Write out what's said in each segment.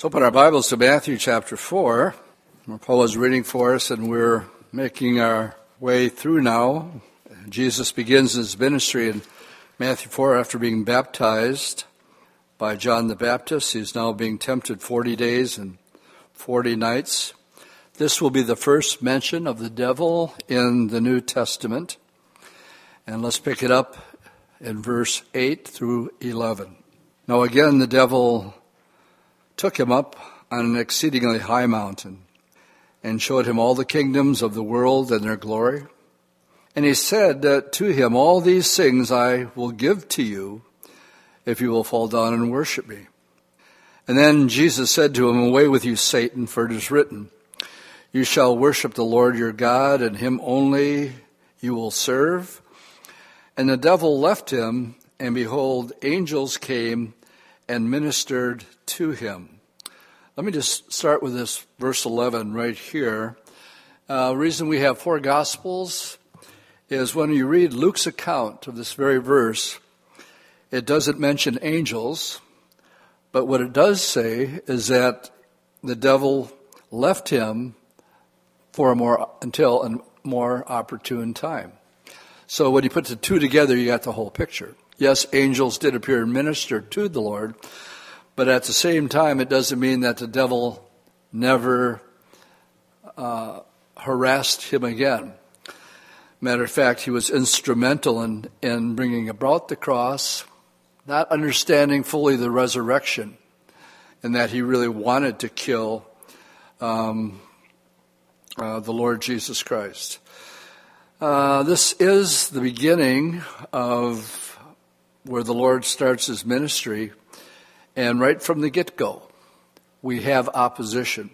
Let's open our Bibles to Matthew chapter 4. Paul is reading for us, and we're making our way through now. Jesus begins his ministry in Matthew 4 after being baptized by John the Baptist. He's now being tempted 40 days and 40 nights. This will be the first mention of the devil in the New Testament. And let's pick it up in verse 8 through 11. Now, again, the devil took him up on an exceedingly high mountain and showed him all the kingdoms of the world and their glory. And he said to him, All these things I will give to you if you will fall down and worship me. And then Jesus said to him, Away with you, Satan, for it is written, You shall worship the Lord your God, and him only you will serve. And the devil left him, and behold, angels came and ministered to him. Let me just start with this verse 11 right here. Uh, reason we have four gospels is when you read Luke's account of this very verse, it doesn't mention angels, but what it does say is that the devil left him for a more until a more opportune time. So when you put the two together, you got the whole picture. Yes, angels did appear and minister to the Lord, but at the same time, it doesn't mean that the devil never uh, harassed him again. Matter of fact, he was instrumental in, in bringing about the cross, not understanding fully the resurrection, and that he really wanted to kill um, uh, the Lord Jesus Christ. Uh, this is the beginning of where the Lord starts his ministry. And right from the get go, we have opposition.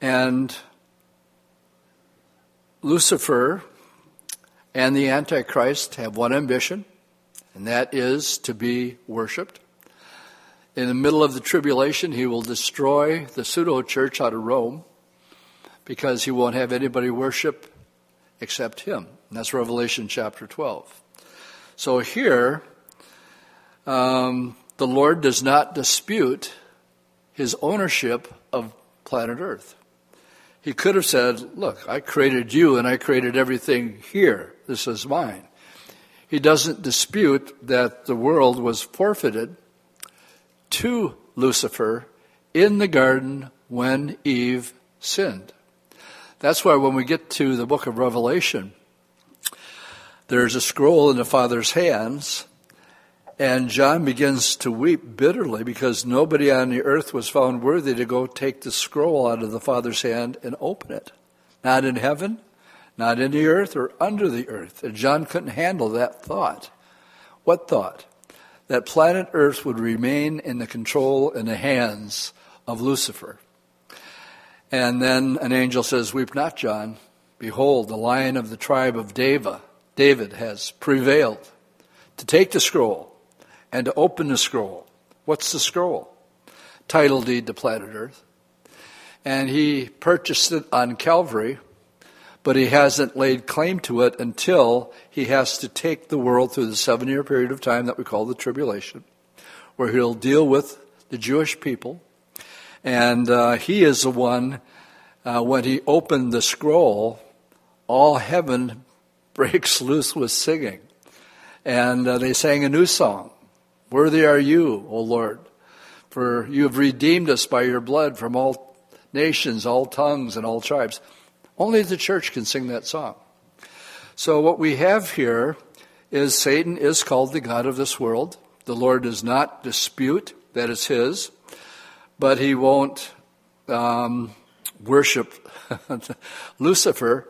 And Lucifer and the Antichrist have one ambition, and that is to be worshiped. In the middle of the tribulation, he will destroy the pseudo church out of Rome because he won't have anybody worship except him. And that's Revelation chapter 12. So here, um, the Lord does not dispute his ownership of planet Earth. He could have said, Look, I created you and I created everything here. This is mine. He doesn't dispute that the world was forfeited to Lucifer in the garden when Eve sinned. That's why when we get to the book of Revelation, there's a scroll in the Father's hands, and John begins to weep bitterly because nobody on the earth was found worthy to go take the scroll out of the Father's hand and open it. Not in heaven, not in the earth, or under the earth. And John couldn't handle that thought. What thought? That planet Earth would remain in the control in the hands of Lucifer. And then an angel says, Weep not, John. Behold, the lion of the tribe of David has prevailed to take the scroll and to open the scroll. What's the scroll? Title deed to planet Earth. And he purchased it on Calvary, but he hasn't laid claim to it until he has to take the world through the seven year period of time that we call the tribulation, where he'll deal with the Jewish people. And uh, he is the one, uh, when he opened the scroll, all heaven breaks loose with singing. And uh, they sang a new song Worthy are you, O Lord, for you have redeemed us by your blood from all nations, all tongues, and all tribes. Only the church can sing that song. So, what we have here is Satan is called the God of this world. The Lord does not dispute that it's his, but he won't um, worship Lucifer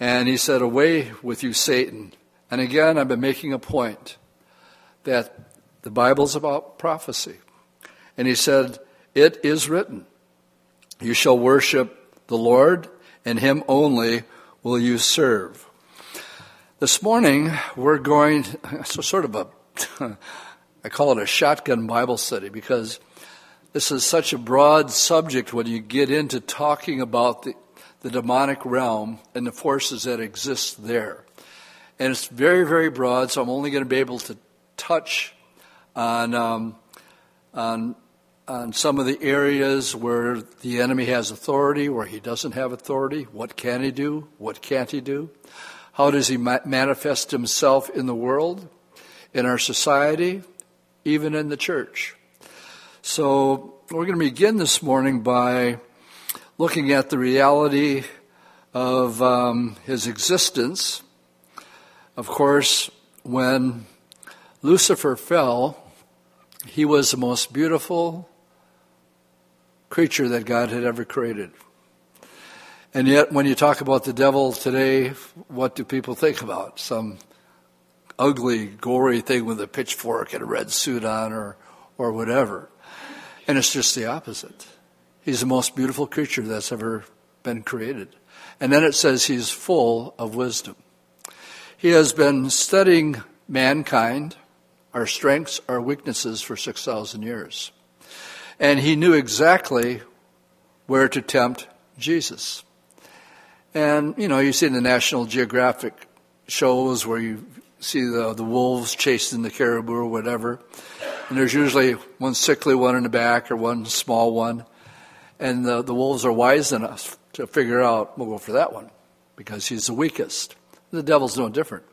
and he said, Away with you, Satan. And again, I've been making a point that the Bible's about prophecy. And he said, It is written, You shall worship the Lord, and him only will you serve. This morning, we're going, so sort of a, I call it a shotgun Bible study because this is such a broad subject when you get into talking about the the demonic realm and the forces that exist there. And it's very, very broad, so I'm only going to be able to touch on, um, on on some of the areas where the enemy has authority, where he doesn't have authority. What can he do? What can't he do? How does he ma- manifest himself in the world, in our society, even in the church? So we're going to begin this morning by looking at the reality of um, his existence. Of course, when Lucifer fell, he was the most beautiful creature that God had ever created. And yet, when you talk about the devil today, what do people think about? Some ugly, gory thing with a pitchfork and a red suit on, or, or whatever. And it's just the opposite. He's the most beautiful creature that's ever been created. And then it says he's full of wisdom. He has been studying mankind, our strengths, our weaknesses for 6,000 years. And he knew exactly where to tempt Jesus. And, you know, you see in the National Geographic shows where you see the, the wolves chasing the caribou or whatever. And there's usually one sickly one in the back or one small one. And the, the wolves are wise enough to figure out, we'll go for that one because he's the weakest. The devil's no different.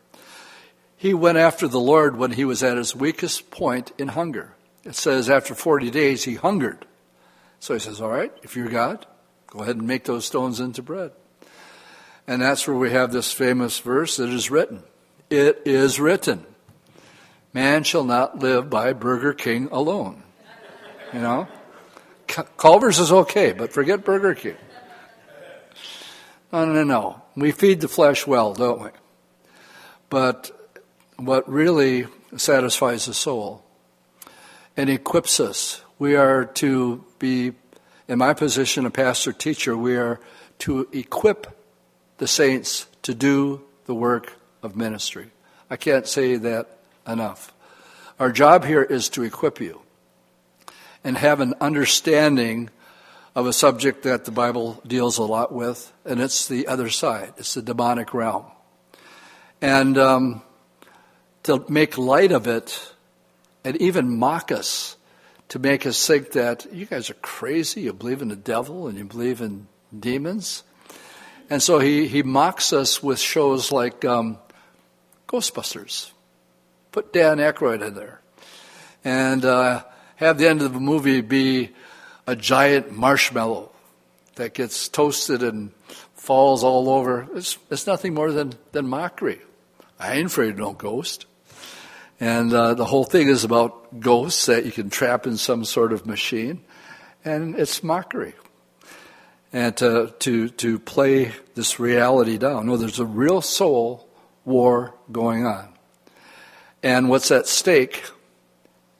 He went after the Lord when he was at his weakest point in hunger. It says after 40 days he hungered. So he says, All right, if you're God, go ahead and make those stones into bread. And that's where we have this famous verse that is written. It is written, Man shall not live by Burger King alone. You know? Culver's is okay, but forget Burger King. No, no, no. We feed the flesh well, don't we? But what really satisfies the soul and equips us, we are to be, in my position, a pastor teacher, we are to equip the saints to do the work of ministry. I can't say that enough. Our job here is to equip you and have an understanding of a subject that the Bible deals a lot with, and it's the other side. It's the demonic realm. And um, to make light of it and even mock us, to make us think that you guys are crazy, you believe in the devil and you believe in demons. And so he, he mocks us with shows like um, Ghostbusters. Put Dan Aykroyd in there. And uh, have the end of the movie be a giant marshmallow that gets toasted and falls all over. It's, it's nothing more than, than mockery. I ain't afraid of no ghost. And uh, the whole thing is about ghosts that you can trap in some sort of machine, and it's mockery. And to, to, to play this reality down. No, there's a real soul war going on. And what's at stake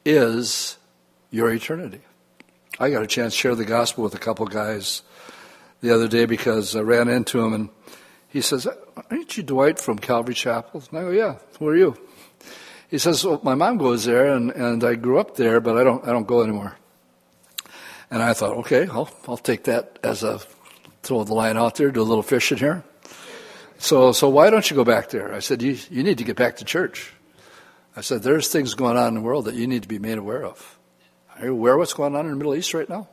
is your eternity. I got a chance to share the gospel with a couple guys the other day because I ran into him and he says, Aren't you Dwight from Calvary Chapel? And I go, Yeah, who are you? He says, Well, my mom goes there and, and I grew up there, but I don't, I don't go anymore. And I thought, okay, I'll, I'll take that as a throw the line out there, do a little fishing here. So, so why don't you go back there? I said, you, you need to get back to church. I said, there's things going on in the world that you need to be made aware of. Are you aware of what's going on in the Middle East right now?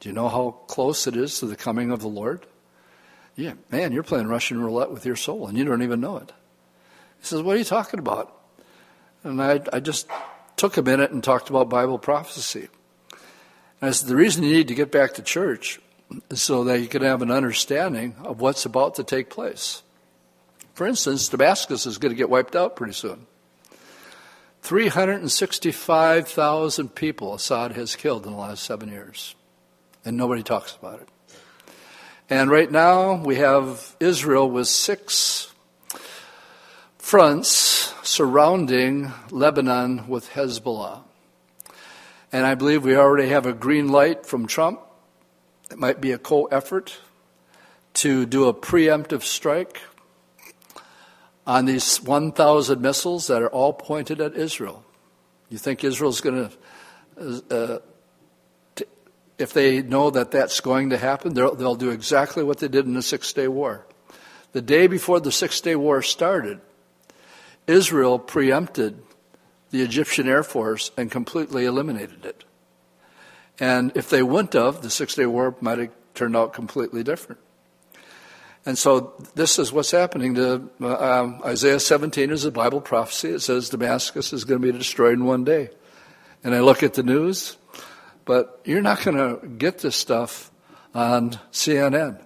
Do you know how close it is to the coming of the Lord? Yeah, man, you're playing Russian roulette with your soul and you don't even know it. He says, What are you talking about? And I, I just took a minute and talked about Bible prophecy. And I said, The reason you need to get back to church is so that you can have an understanding of what's about to take place. For instance, Damascus is going to get wiped out pretty soon. 365,000 people Assad has killed in the last seven years, and nobody talks about it. And right now we have Israel with six fronts surrounding Lebanon with Hezbollah. And I believe we already have a green light from Trump. It might be a co effort to do a preemptive strike on these 1,000 missiles that are all pointed at Israel. You think Israel's going to, uh, t- if they know that that's going to happen, they'll, they'll do exactly what they did in the Six Day War. The day before the Six Day War started, Israel preempted the Egyptian Air Force and completely eliminated it. And if they wouldn't have, the Six Day War might have turned out completely different. And so this is what's happening to um, Isaiah 17 is a Bible prophecy. It says Damascus is going to be destroyed in one day. And I look at the news, but you're not going to get this stuff on CNN.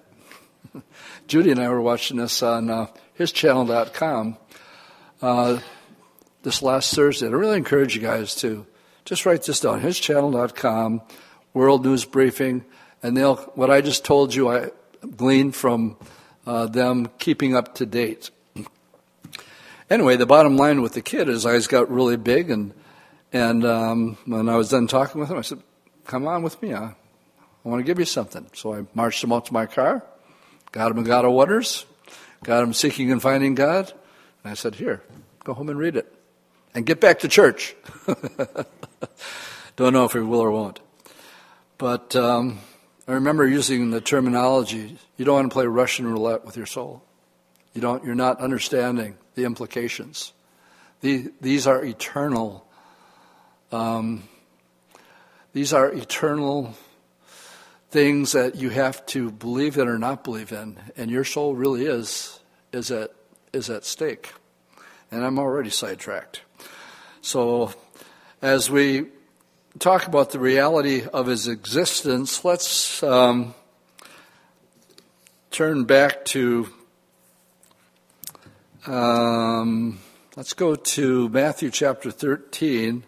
Judy and I were watching this on uh, hischannel.com uh, this last Thursday. I really encourage you guys to just write this down hischannel.com, World News Briefing, and they'll, what I just told you, I gleaned from uh, them keeping up to date. Anyway, the bottom line with the kid, his eyes got really big, and and um, when I was done talking with him, I said, "Come on with me. I, I want to give you something." So I marched him out to my car, got him a God of Wonders, got him seeking and finding God, and I said, "Here, go home and read it, and get back to church." Don't know if he will or won't, but um, I remember using the terminology, you don't want to play Russian roulette with your soul. You don't, you're not understanding the implications. The, these are eternal, um, these are eternal things that you have to believe in or not believe in, and your soul really is, is at, is at stake. And I'm already sidetracked. So, as we talk about the reality of his existence, let's um, turn back to. Um, let's go to Matthew chapter 13.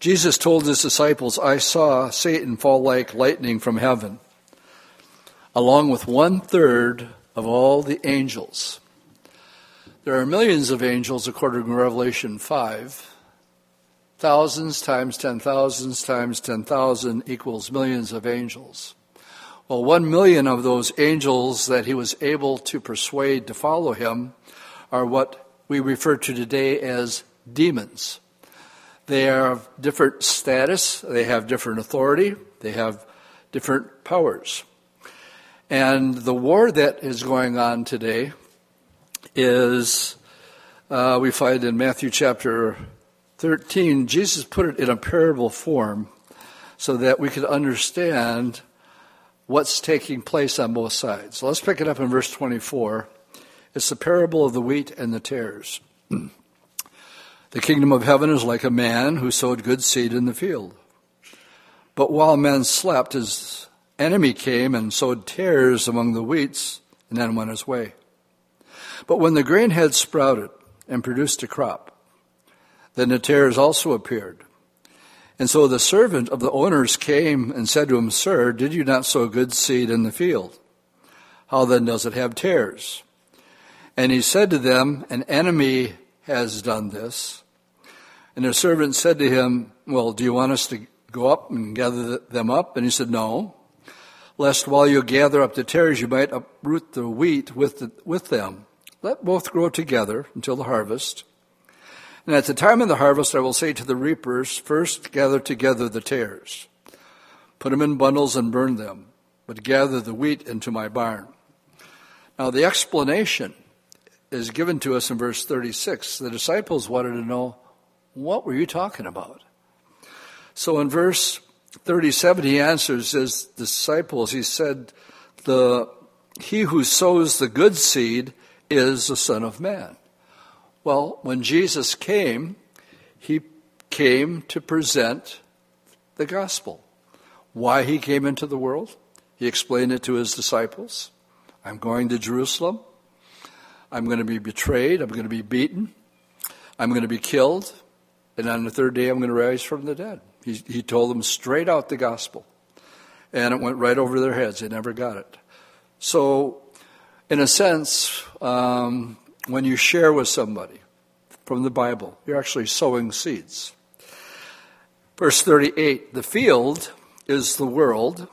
Jesus told his disciples, I saw Satan fall like lightning from heaven, along with one third of all the angels. There are millions of angels according to Revelation 5. Thousands times ten thousands times ten thousand equals millions of angels. Well, one million of those angels that he was able to persuade to follow him are what we refer to today as demons. They are of different status, they have different authority, they have different powers. And the war that is going on today is, uh, we find in Matthew chapter 13, Jesus put it in a parable form so that we could understand what's taking place on both sides. So let's pick it up in verse 24. It's the parable of the wheat and the tares. the kingdom of heaven is like a man who sowed good seed in the field. But while men slept, his enemy came and sowed tares among the wheats and then went his way. But when the grain had sprouted and produced a crop, then the tares also appeared. And so the servant of the owners came and said to him, Sir, did you not sow good seed in the field? How then does it have tares? And he said to them, An enemy has done this. And the servant said to him, Well, do you want us to go up and gather them up? And he said, No. Lest while you gather up the tares, you might uproot the wheat with, the, with them. Let both grow together until the harvest. And at the time of the harvest, I will say to the reapers, First gather together the tares, put them in bundles and burn them, but gather the wheat into my barn. Now, the explanation is given to us in verse 36. The disciples wanted to know, What were you talking about? So in verse 37, he answers his disciples, he said, the, He who sows the good seed is the Son of Man. Well, when Jesus came, he came to present the gospel. Why he came into the world? He explained it to his disciples. I'm going to Jerusalem. I'm going to be betrayed. I'm going to be beaten. I'm going to be killed. And on the third day, I'm going to rise from the dead. He, he told them straight out the gospel. And it went right over their heads. They never got it. So, in a sense, um, when you share with somebody from the Bible, you're actually sowing seeds. Verse 38 The field is the world.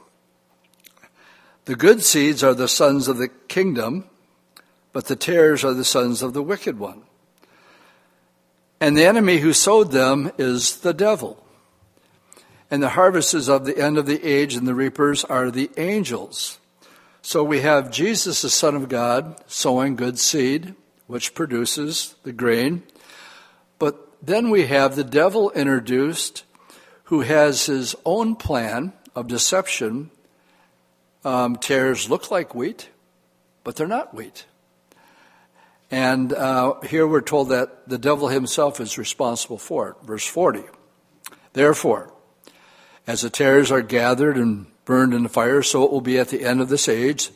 The good seeds are the sons of the kingdom, but the tares are the sons of the wicked one. And the enemy who sowed them is the devil. And the harvest is of the end of the age, and the reapers are the angels. So we have Jesus, the Son of God, sowing good seed which produces the grain. But then we have the devil introduced who has his own plan of deception. Um, tares look like wheat, but they're not wheat. And uh, here we're told that the devil himself is responsible for it. Verse 40. Therefore, as the tares are gathered and burned in the fire, so it will be at the end of this age.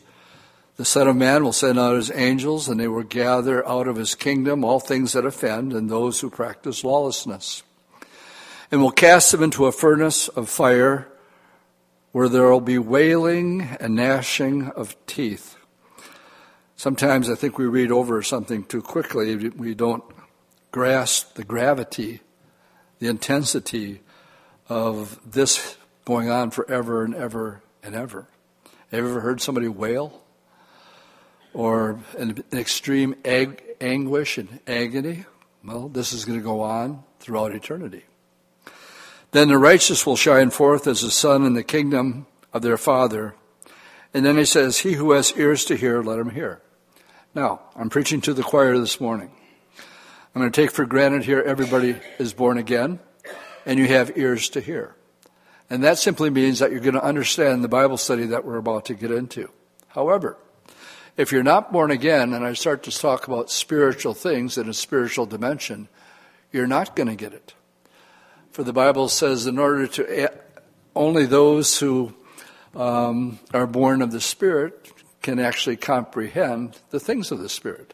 The Son of Man will send out his angels, and they will gather out of his kingdom all things that offend and those who practice lawlessness. And will cast them into a furnace of fire where there will be wailing and gnashing of teeth. Sometimes I think we read over something too quickly. We don't grasp the gravity, the intensity of this going on forever and ever and ever. Have you ever heard somebody wail? Or an, extreme ag- anguish and agony? Well, this is going to go on throughout eternity. Then the righteous will shine forth as the sun in the kingdom of their Father. And then he says, He who has ears to hear, let him hear. Now, I'm preaching to the choir this morning. I'm going to take for granted here everybody is born again and you have ears to hear. And that simply means that you're going to understand the Bible study that we're about to get into. However, if you're not born again and I start to talk about spiritual things in a spiritual dimension, you're not going to get it. For the Bible says, in order to, only those who um, are born of the Spirit can actually comprehend the things of the Spirit.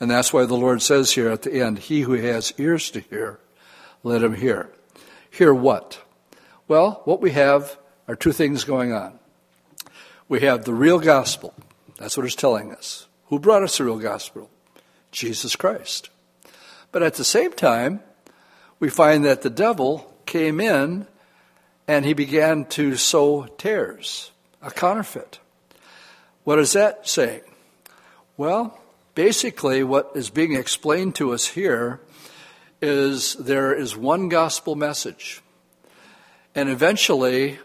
And that's why the Lord says here at the end, He who has ears to hear, let him hear. Hear what? Well, what we have are two things going on. We have the real gospel. That's what it's telling us. Who brought us the real gospel? Jesus Christ. But at the same time, we find that the devil came in and he began to sow tares, a counterfeit. What is that saying? Well, basically, what is being explained to us here is there is one gospel message. And eventually,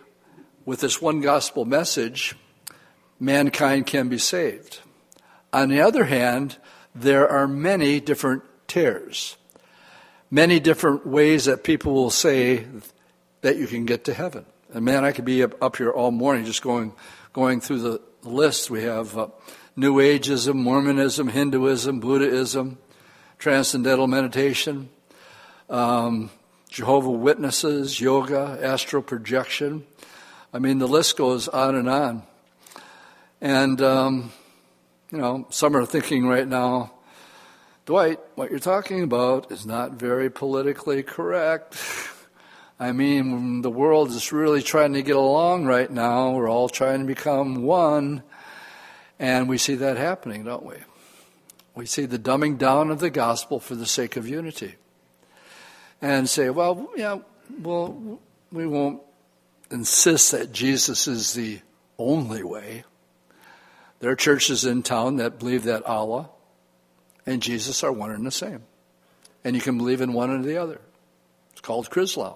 with this one gospel message, mankind can be saved. On the other hand, there are many different tares, many different ways that people will say that you can get to heaven. And man, I could be up here all morning just going, going through the list. We have uh, New Ageism, Mormonism, Hinduism, Buddhism, Transcendental Meditation, um, Jehovah Witnesses, yoga, astral projection. I mean, the list goes on and on. And, um, you know, some are thinking right now, Dwight, what you're talking about is not very politically correct. I mean, the world is really trying to get along right now. We're all trying to become one. And we see that happening, don't we? We see the dumbing down of the gospel for the sake of unity. And say, well, yeah, well, we won't insist that Jesus is the only way. There are churches in town that believe that Allah and Jesus are one and the same. And you can believe in one or the other. It's called Chrislam.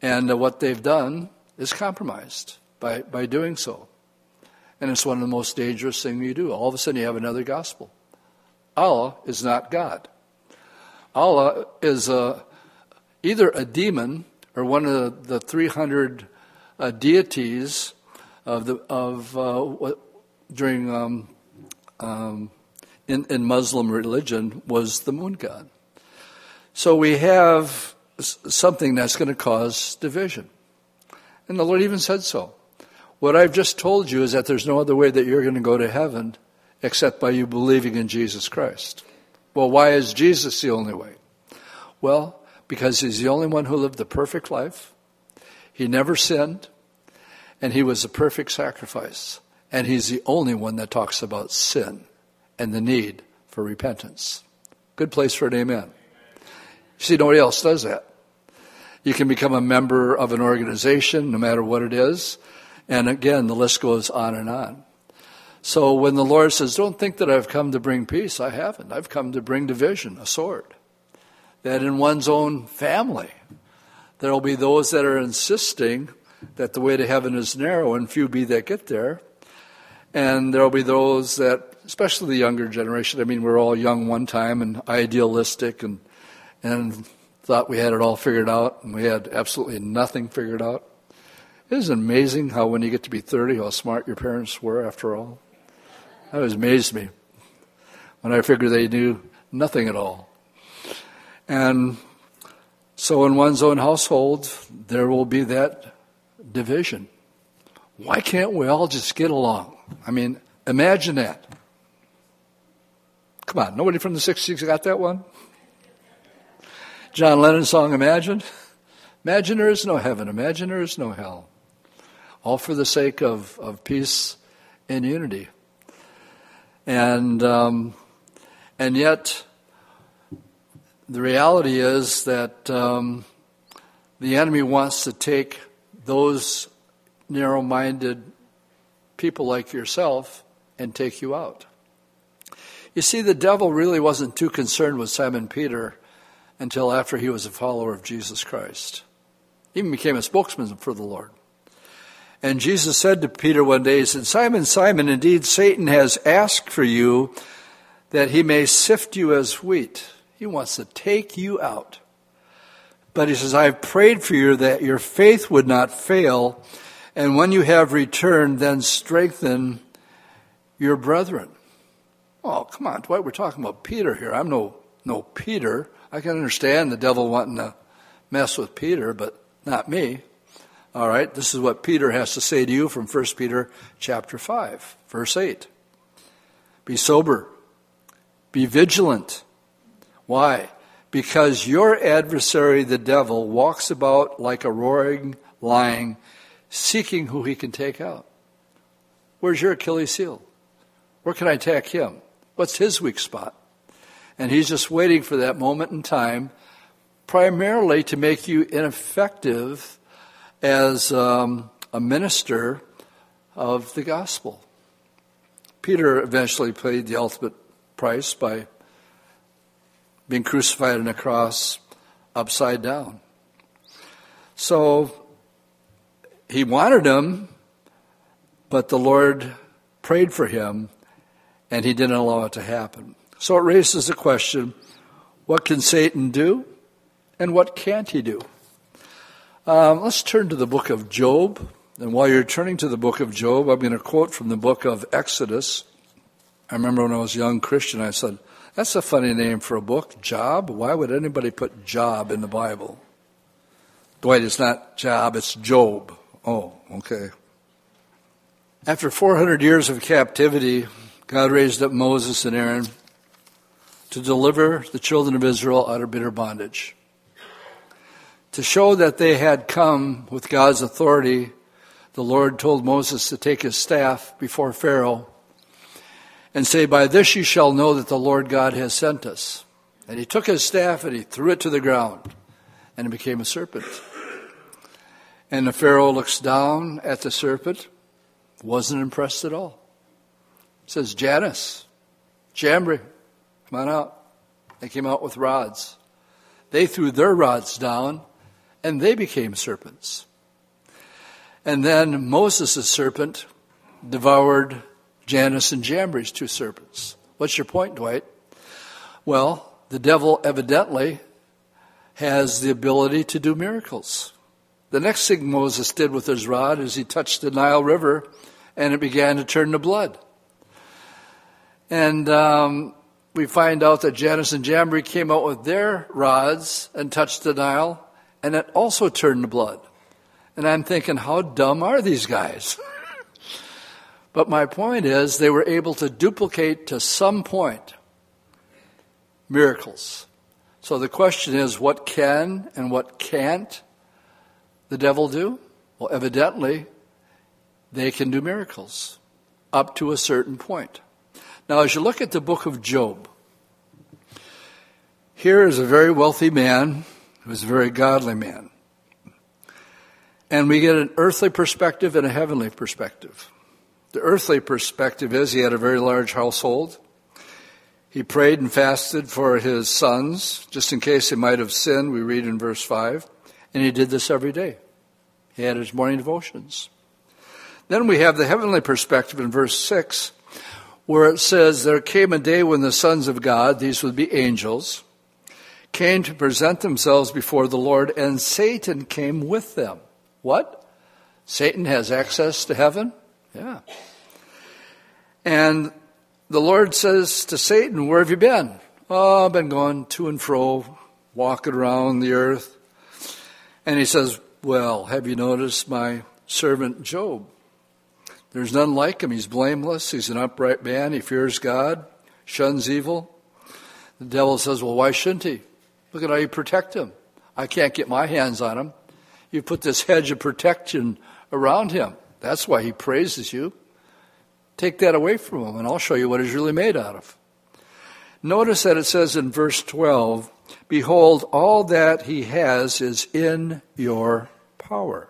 And uh, what they've done is compromised by, by doing so. And it's one of the most dangerous things you do. All of a sudden, you have another gospel. Allah is not God. Allah is a, either a demon or one of the, the 300 uh, deities of the of uh, what, during um, um, in, in Muslim religion was the moon god. So we have something that's going to cause division. And the Lord even said so. What I've just told you is that there's no other way that you're going to go to heaven except by you believing in Jesus Christ. Well, why is Jesus the only way? Well, because he's the only one who lived the perfect life. He never sinned, and he was a perfect sacrifice. And he's the only one that talks about sin and the need for repentance. Good place for an amen. See, nobody else does that. You can become a member of an organization, no matter what it is. And again, the list goes on and on. So when the Lord says, Don't think that I've come to bring peace, I haven't. I've come to bring division, a sword. That in one's own family, there will be those that are insisting that the way to heaven is narrow and few be that get there. And there will be those that, especially the younger generation, I mean, we're all young one time and idealistic and, and thought we had it all figured out, and we had absolutely nothing figured out. Isn't amazing how when you get to be 30, how smart your parents were after all? That amazed me when I figured they knew nothing at all. And so in one's own household, there will be that division. Why can't we all just get along? I mean, imagine that. Come on, nobody from the 60s got that one? John Lennon song, Imagine? Imagine there is no heaven, imagine there is no hell. All for the sake of, of peace and unity. And, um, and yet, the reality is that um, the enemy wants to take those narrow minded people like yourself and take you out. You see, the devil really wasn't too concerned with Simon Peter until after he was a follower of Jesus Christ. He even became a spokesman for the Lord. And Jesus said to Peter one day, He said, Simon, Simon, indeed Satan has asked for you that he may sift you as wheat. He wants to take you out. But he says, I've prayed for you that your faith would not fail, and when you have returned, then strengthen your brethren. Oh, come on, Dwight, we're talking about Peter here. I'm no, no Peter. I can understand the devil wanting to mess with Peter, but not me. All right, this is what Peter has to say to you from 1 Peter chapter 5, verse 8. Be sober, be vigilant. Why? Because your adversary, the devil, walks about like a roaring lion, seeking who he can take out. Where's your Achilles heel? Where can I attack him? What's his weak spot? And he's just waiting for that moment in time, primarily to make you ineffective as um, a minister of the gospel. Peter eventually paid the ultimate price by being crucified on a cross upside down. So he wanted him, but the Lord prayed for him, and he didn't allow it to happen. So it raises the question what can Satan do, and what can't he do? Um, let's turn to the book of Job. And while you're turning to the book of Job, I'm going to quote from the book of Exodus. I remember when I was a young Christian, I said, That's a funny name for a book, Job. Why would anybody put Job in the Bible? Dwight, it's not Job, it's Job. Oh, okay. After 400 years of captivity, God raised up Moses and Aaron to deliver the children of Israel out of bitter bondage. To show that they had come with God's authority, the Lord told Moses to take his staff before Pharaoh and say, By this you shall know that the Lord God has sent us. And he took his staff and he threw it to the ground, and it became a serpent. And the Pharaoh looks down at the serpent, wasn't impressed at all. Says, Jannes, Jambres, Come on out. They came out with rods. They threw their rods down, and they became serpents. And then Moses' serpent devoured Jannes and Jambres, two serpents. What's your point, Dwight? Well, the devil evidently has the ability to do miracles. The next thing Moses did with his rod is he touched the Nile River and it began to turn to blood. And um, we find out that Jannes and Jambres came out with their rods and touched the Nile, and it also turned to blood. And I'm thinking, how dumb are these guys? but my point is, they were able to duplicate to some point miracles. So the question is, what can and what can't the devil do? Well, evidently, they can do miracles up to a certain point. Now, as you look at the book of Job, here is a very wealthy man who is a very godly man. And we get an earthly perspective and a heavenly perspective. The earthly perspective is he had a very large household. He prayed and fasted for his sons, just in case they might have sinned, we read in verse 5. And he did this every day. He had his morning devotions. Then we have the heavenly perspective in verse 6 where it says, There came a day when the sons of God, these would be angels, came to present themselves before the Lord, and Satan came with them. What? Satan has access to heaven? Yeah. And the Lord says to Satan, Where have you been? Oh, I've been going to and fro, walking around the earth. And he says, Well, have you noticed my servant Job? There's none like him. He's blameless. He's an upright man. He fears God, shuns evil. The devil says, Well, why shouldn't he? Look at how you protect him. I can't get my hands on him. You put this hedge of protection around him. That's why he praises you. Take that away from him, and I'll show you what he's really made out of. Notice that it says in verse 12, Behold, all that he has is in your power.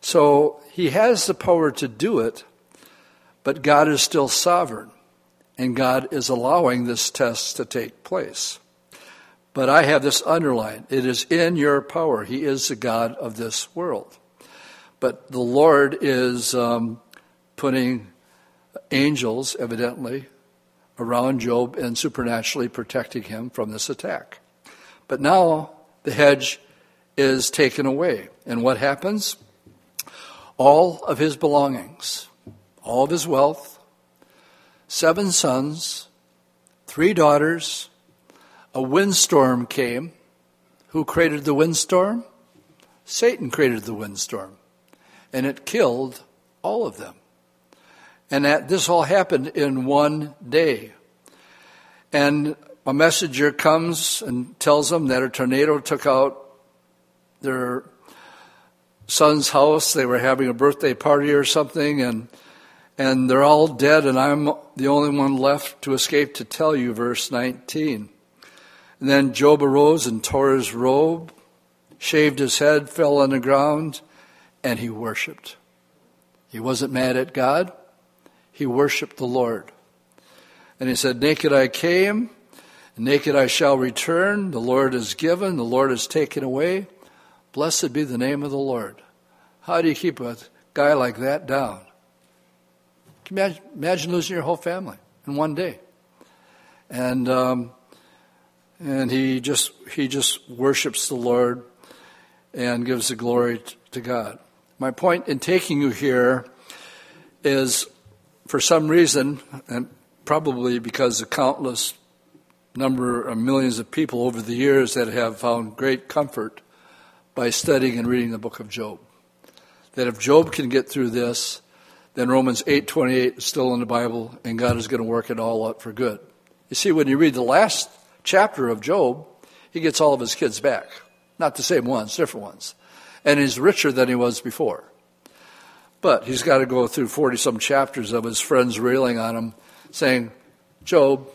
So he has the power to do it, but God is still sovereign, and God is allowing this test to take place. But I have this underlined it is in your power. He is the God of this world. But the Lord is um, putting angels, evidently, around Job and supernaturally protecting him from this attack. But now the hedge is taken away. And what happens? All of his belongings, all of his wealth, seven sons, three daughters, a windstorm came. Who created the windstorm? Satan created the windstorm. And it killed all of them. And that this all happened in one day. And a messenger comes and tells them that a tornado took out their son's house. They were having a birthday party or something, and and they're all dead, and I'm the only one left to escape to tell you, verse 19. And then Job arose and tore his robe, shaved his head, fell on the ground, and he worshiped. He wasn't mad at God he worshiped the Lord. And he said, Naked I came, naked I shall return. The Lord has given, the Lord has taken away. Blessed be the name of the Lord. How do you keep a guy like that down? Can you imagine, imagine losing your whole family in one day. And um, and he just he just worships the Lord and gives the glory to God. My point in taking you here is for some reason, and probably because of countless number of millions of people over the years that have found great comfort by studying and reading the book of Job. That if Job can get through this, then Romans 8:28 is still in the Bible and God is going to work it all out for good. You see when you read the last chapter of Job, he gets all of his kids back. Not the same ones, different ones. And he's richer than he was before. But he's got to go through 40 some chapters of his friends railing on him, saying, Job,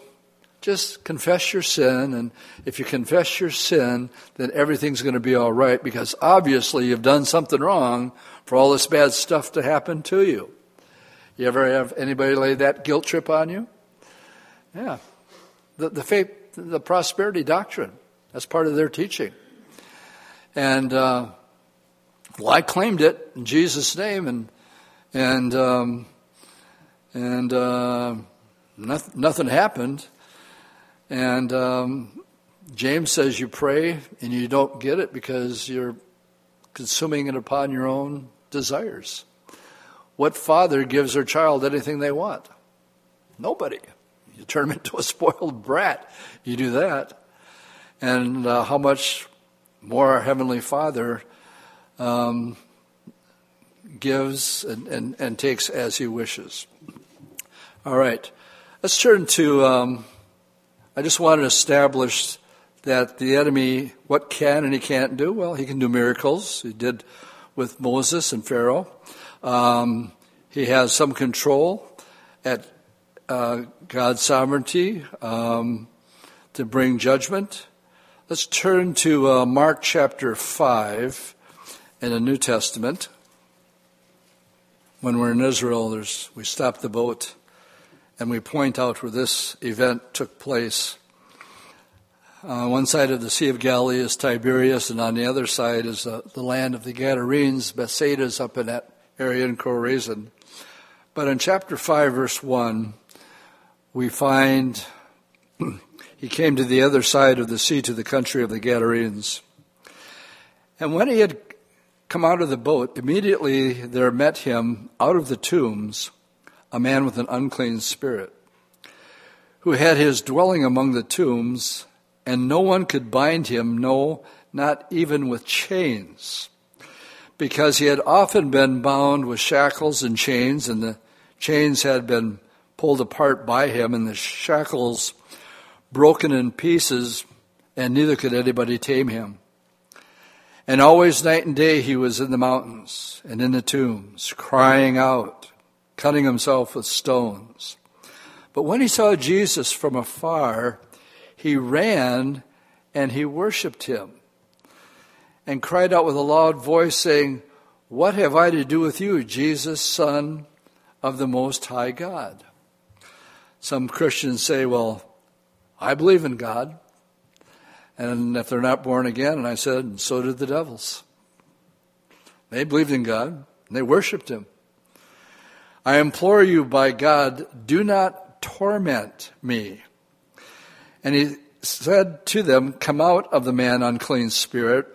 just confess your sin. And if you confess your sin, then everything's going to be all right because obviously you've done something wrong for all this bad stuff to happen to you. You ever have anybody lay that guilt trip on you? Yeah. The, the faith, the prosperity doctrine, that's part of their teaching. And, uh, well, I claimed it in Jesus' name, and and um, and uh, nothing, nothing happened. And um, James says you pray and you don't get it because you're consuming it upon your own desires. What father gives their child anything they want? Nobody. You turn him into a spoiled brat. You do that. And uh, how much more our Heavenly Father um, gives and, and, and takes as he wishes. All right. Let's turn to, um, I just want to establish that the enemy, what can and he can't do? Well, he can do miracles. He did with Moses and Pharaoh. Um, he has some control at uh, God's sovereignty um, to bring judgment. Let's turn to uh, Mark chapter 5 in the New Testament when we're in Israel, we stop the boat and we point out where this event took place. Uh, one side of the Sea of Galilee is Tiberias, and on the other side is uh, the land of the Gadarenes. Bethsaida is up in that area in Chorazin. But in chapter 5, verse 1, we find he came to the other side of the sea to the country of the Gadarenes. And when he had come out of the boat, immediately there met him out of the tombs a man with an unclean spirit, who had his dwelling among the tombs, and no one could bind him, no, not even with chains, because he had often been bound with shackles and chains, and the chains had been pulled apart by him, and the shackles broken in pieces, and neither could anybody tame him. And always night and day he was in the mountains and in the tombs, crying out, cutting himself with stones. But when he saw Jesus from afar, he ran and he worshiped him and cried out with a loud voice, saying, What have I to do with you, Jesus, Son of the Most High God? Some Christians say, Well, I believe in God. And if they're not born again, and I said, so did the devils. They believed in God, and they worshiped Him. I implore you by God, do not torment me. And he said to them, Come out of the man, unclean spirit.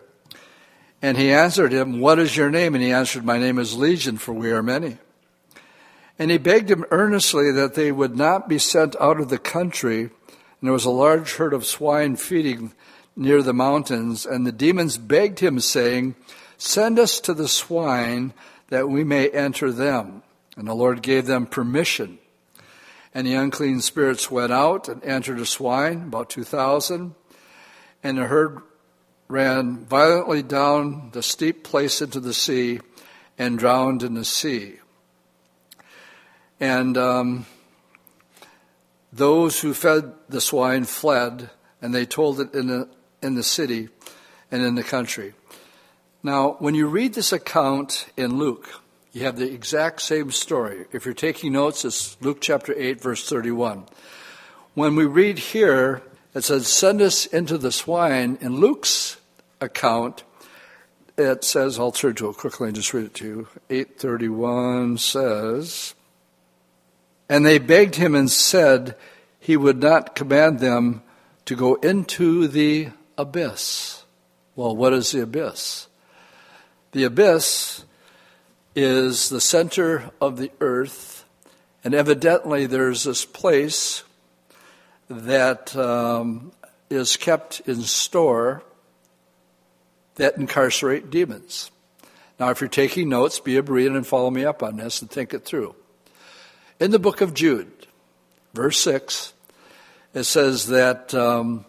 And he answered him, What is your name? And he answered, My name is Legion, for we are many. And he begged him earnestly that they would not be sent out of the country. And there was a large herd of swine feeding near the mountains. And the demons begged him, saying, Send us to the swine that we may enter them. And the Lord gave them permission. And the unclean spirits went out and entered a swine, about 2,000. And the herd ran violently down the steep place into the sea and drowned in the sea. And um, those who fed the swine fled, and they told it in the, in the city and in the country. Now, when you read this account in Luke, you have the exact same story. If you're taking notes, it's Luke chapter 8, verse 31. When we read here, it says, Send us into the swine. In Luke's account, it says, I'll turn to it quickly and just read it to you. 831 says, and they begged him and said he would not command them to go into the abyss. Well, what is the abyss? The abyss is the center of the earth, and evidently there's this place that um, is kept in store that incarcerate demons. Now, if you're taking notes, be a Berean and follow me up on this and think it through. In the book of Jude, verse 6, it says that um,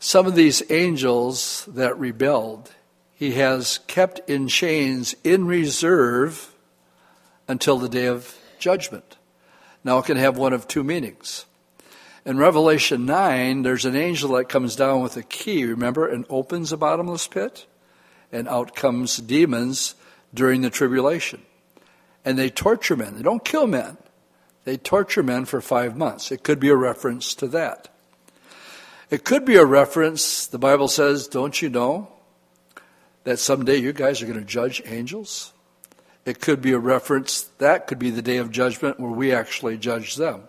some of these angels that rebelled, he has kept in chains in reserve until the day of judgment. Now, it can have one of two meanings. In Revelation 9, there's an angel that comes down with a key, remember, and opens a bottomless pit, and out comes demons during the tribulation. And they torture men. They don't kill men. They torture men for five months. It could be a reference to that. It could be a reference, the Bible says, don't you know that someday you guys are going to judge angels? It could be a reference, that could be the day of judgment where we actually judge them.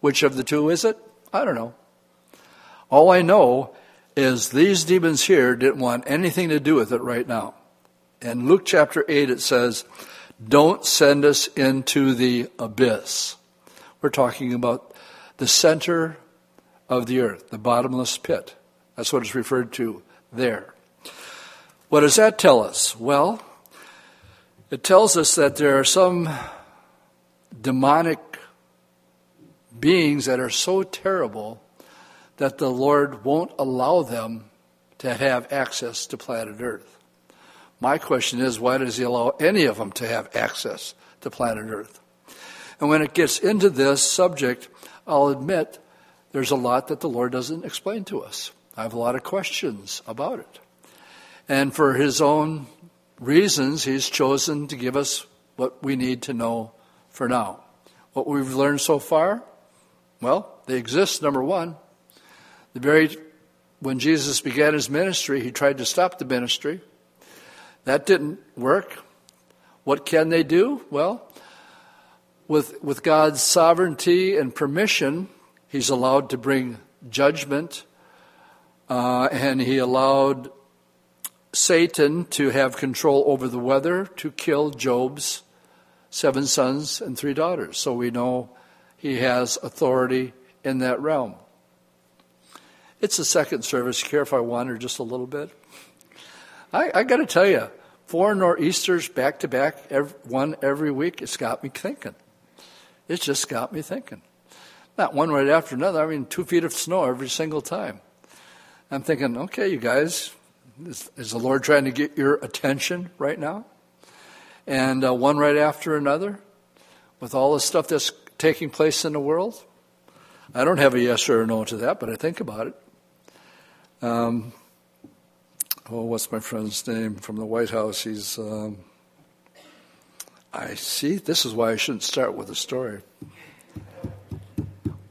Which of the two is it? I don't know. All I know is these demons here didn't want anything to do with it right now. In Luke chapter 8, it says, Don't send us into the abyss. We're talking about the center of the earth, the bottomless pit. That's what it's referred to there. What does that tell us? Well, it tells us that there are some demonic beings that are so terrible that the Lord won't allow them to have access to planet Earth. My question is, why does He allow any of them to have access to planet Earth? And when it gets into this subject, I'll admit there's a lot that the Lord doesn't explain to us. I have a lot of questions about it. And for his own reasons, he's chosen to give us what we need to know for now. What we've learned so far? Well, they exist, number one. The very when Jesus began his ministry, he tried to stop the ministry. That didn't work. What can they do? Well, with, with God's sovereignty and permission, He's allowed to bring judgment uh, and he allowed Satan to have control over the weather to kill Job's seven sons and three daughters. So we know he has authority in that realm. It's a second service. Care if I wander just a little bit? I, I got to tell you, four nor'easters back to back, one every week, it's got me thinking. It's just got me thinking. Not one right after another. I mean, two feet of snow every single time. I'm thinking, okay, you guys, is, is the Lord trying to get your attention right now? And uh, one right after another, with all the stuff that's taking place in the world? I don't have a yes or a no to that, but I think about it. Um, oh, what's my friend's name from the White House? He's, um, I see, this is why I shouldn't start with a story.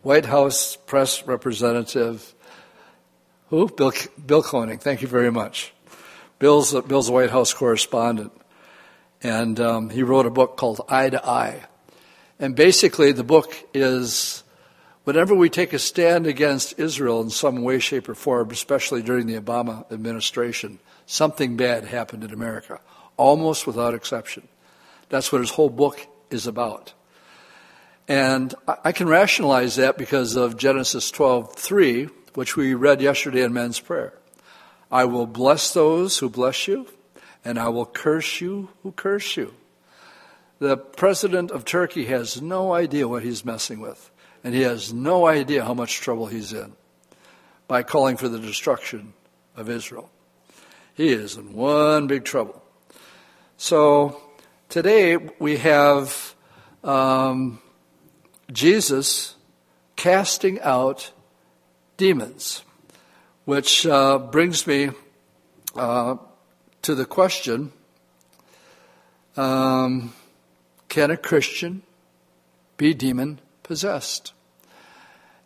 White House press representative, who? Bill, Bill Koenig, thank you very much. Bill's, Bill's a White House correspondent, and um, he wrote a book called Eye to Eye. And basically, the book is Whenever we take a stand against Israel in some way, shape, or form, especially during the Obama administration, something bad happened in America, almost without exception. That's what his whole book is about. And I can rationalize that because of Genesis 12:3, which we read yesterday in men's prayer. I will bless those who bless you, and I will curse you who curse you. The president of Turkey has no idea what he's messing with and he has no idea how much trouble he's in by calling for the destruction of Israel. He is in one big trouble. So today we have um, Jesus casting out demons, which uh, brings me uh, to the question um, can a Christian be demon possessed?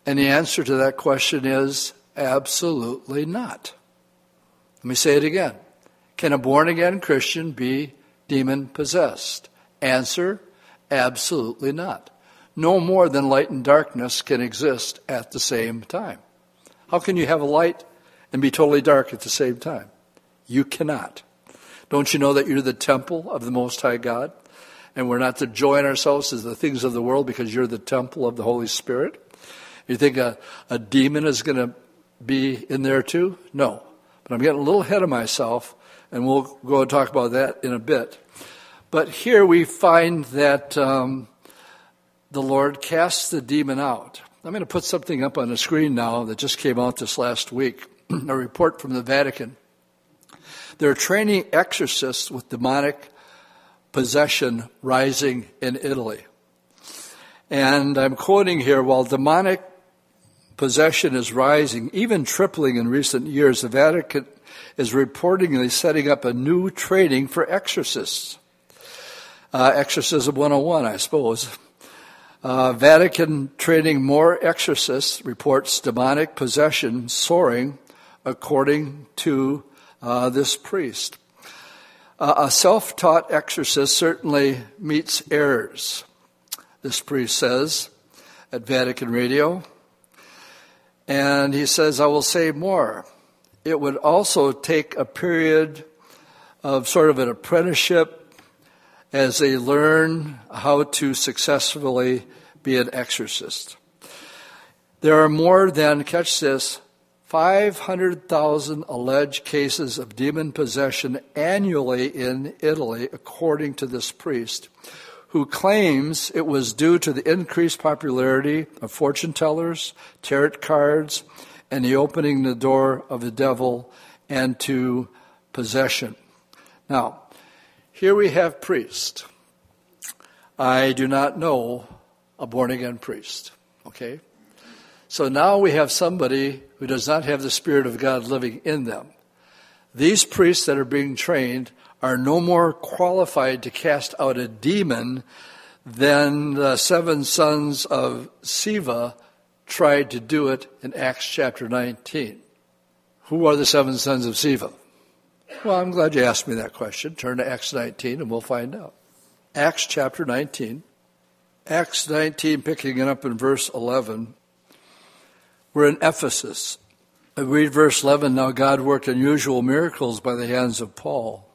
And the answer to that question is absolutely not. Let me say it again. Can a born again Christian be demon possessed? Answer absolutely not. No more than light and darkness can exist at the same time. How can you have a light and be totally dark at the same time? You cannot. Don't you know that you're the temple of the Most High God? And we're not to join ourselves to the things of the world because you're the temple of the Holy Spirit? You think a, a demon is going to be in there too? No. But I'm getting a little ahead of myself, and we'll go and talk about that in a bit. But here we find that um, the Lord casts the demon out. I'm going to put something up on the screen now that just came out this last week a report from the Vatican. They're training exorcists with demonic possession rising in Italy. And I'm quoting here while demonic possession is rising, even tripling in recent years. The Vatican is reportedly setting up a new training for exorcists. Uh, Exorcism 101, I suppose. Uh, Vatican training more exorcists reports demonic possession soaring, according to uh, this priest. Uh, a self taught exorcist certainly meets errors, this priest says at Vatican Radio. And he says, I will say more. It would also take a period of sort of an apprenticeship as they learn how to successfully be an exorcist. There are more than, catch this, 500,000 alleged cases of demon possession annually in Italy, according to this priest, who claims it was due to the increased popularity of fortune tellers, tarot cards, and the opening the door of the devil and to possession. Now, here we have priest. I do not know a born again priest. Okay? So now we have somebody who does not have the Spirit of God living in them. These priests that are being trained are no more qualified to cast out a demon than the seven sons of Sceva tried to do it in Acts chapter 19. Who are the seven sons of Sceva? Well, I'm glad you asked me that question. Turn to Acts 19 and we'll find out. Acts chapter 19. Acts 19, picking it up in verse 11. We're in Ephesus. I read verse 11 Now God worked unusual miracles by the hands of Paul,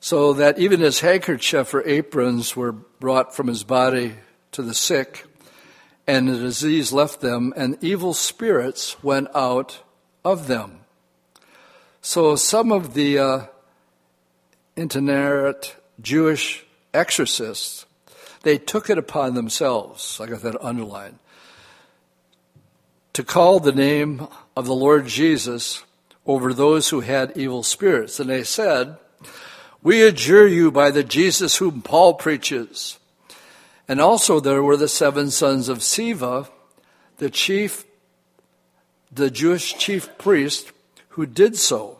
so that even his handkerchief or aprons were brought from his body to the sick, and the disease left them, and evil spirits went out of them. So some of the uh, itinerant Jewish exorcists, they took it upon themselves, I got that underlined, to call the name of the Lord Jesus over those who had evil spirits. And they said, We adjure you by the Jesus whom Paul preaches. And also there were the seven sons of Sceva, the chief, the Jewish chief priest, who did so.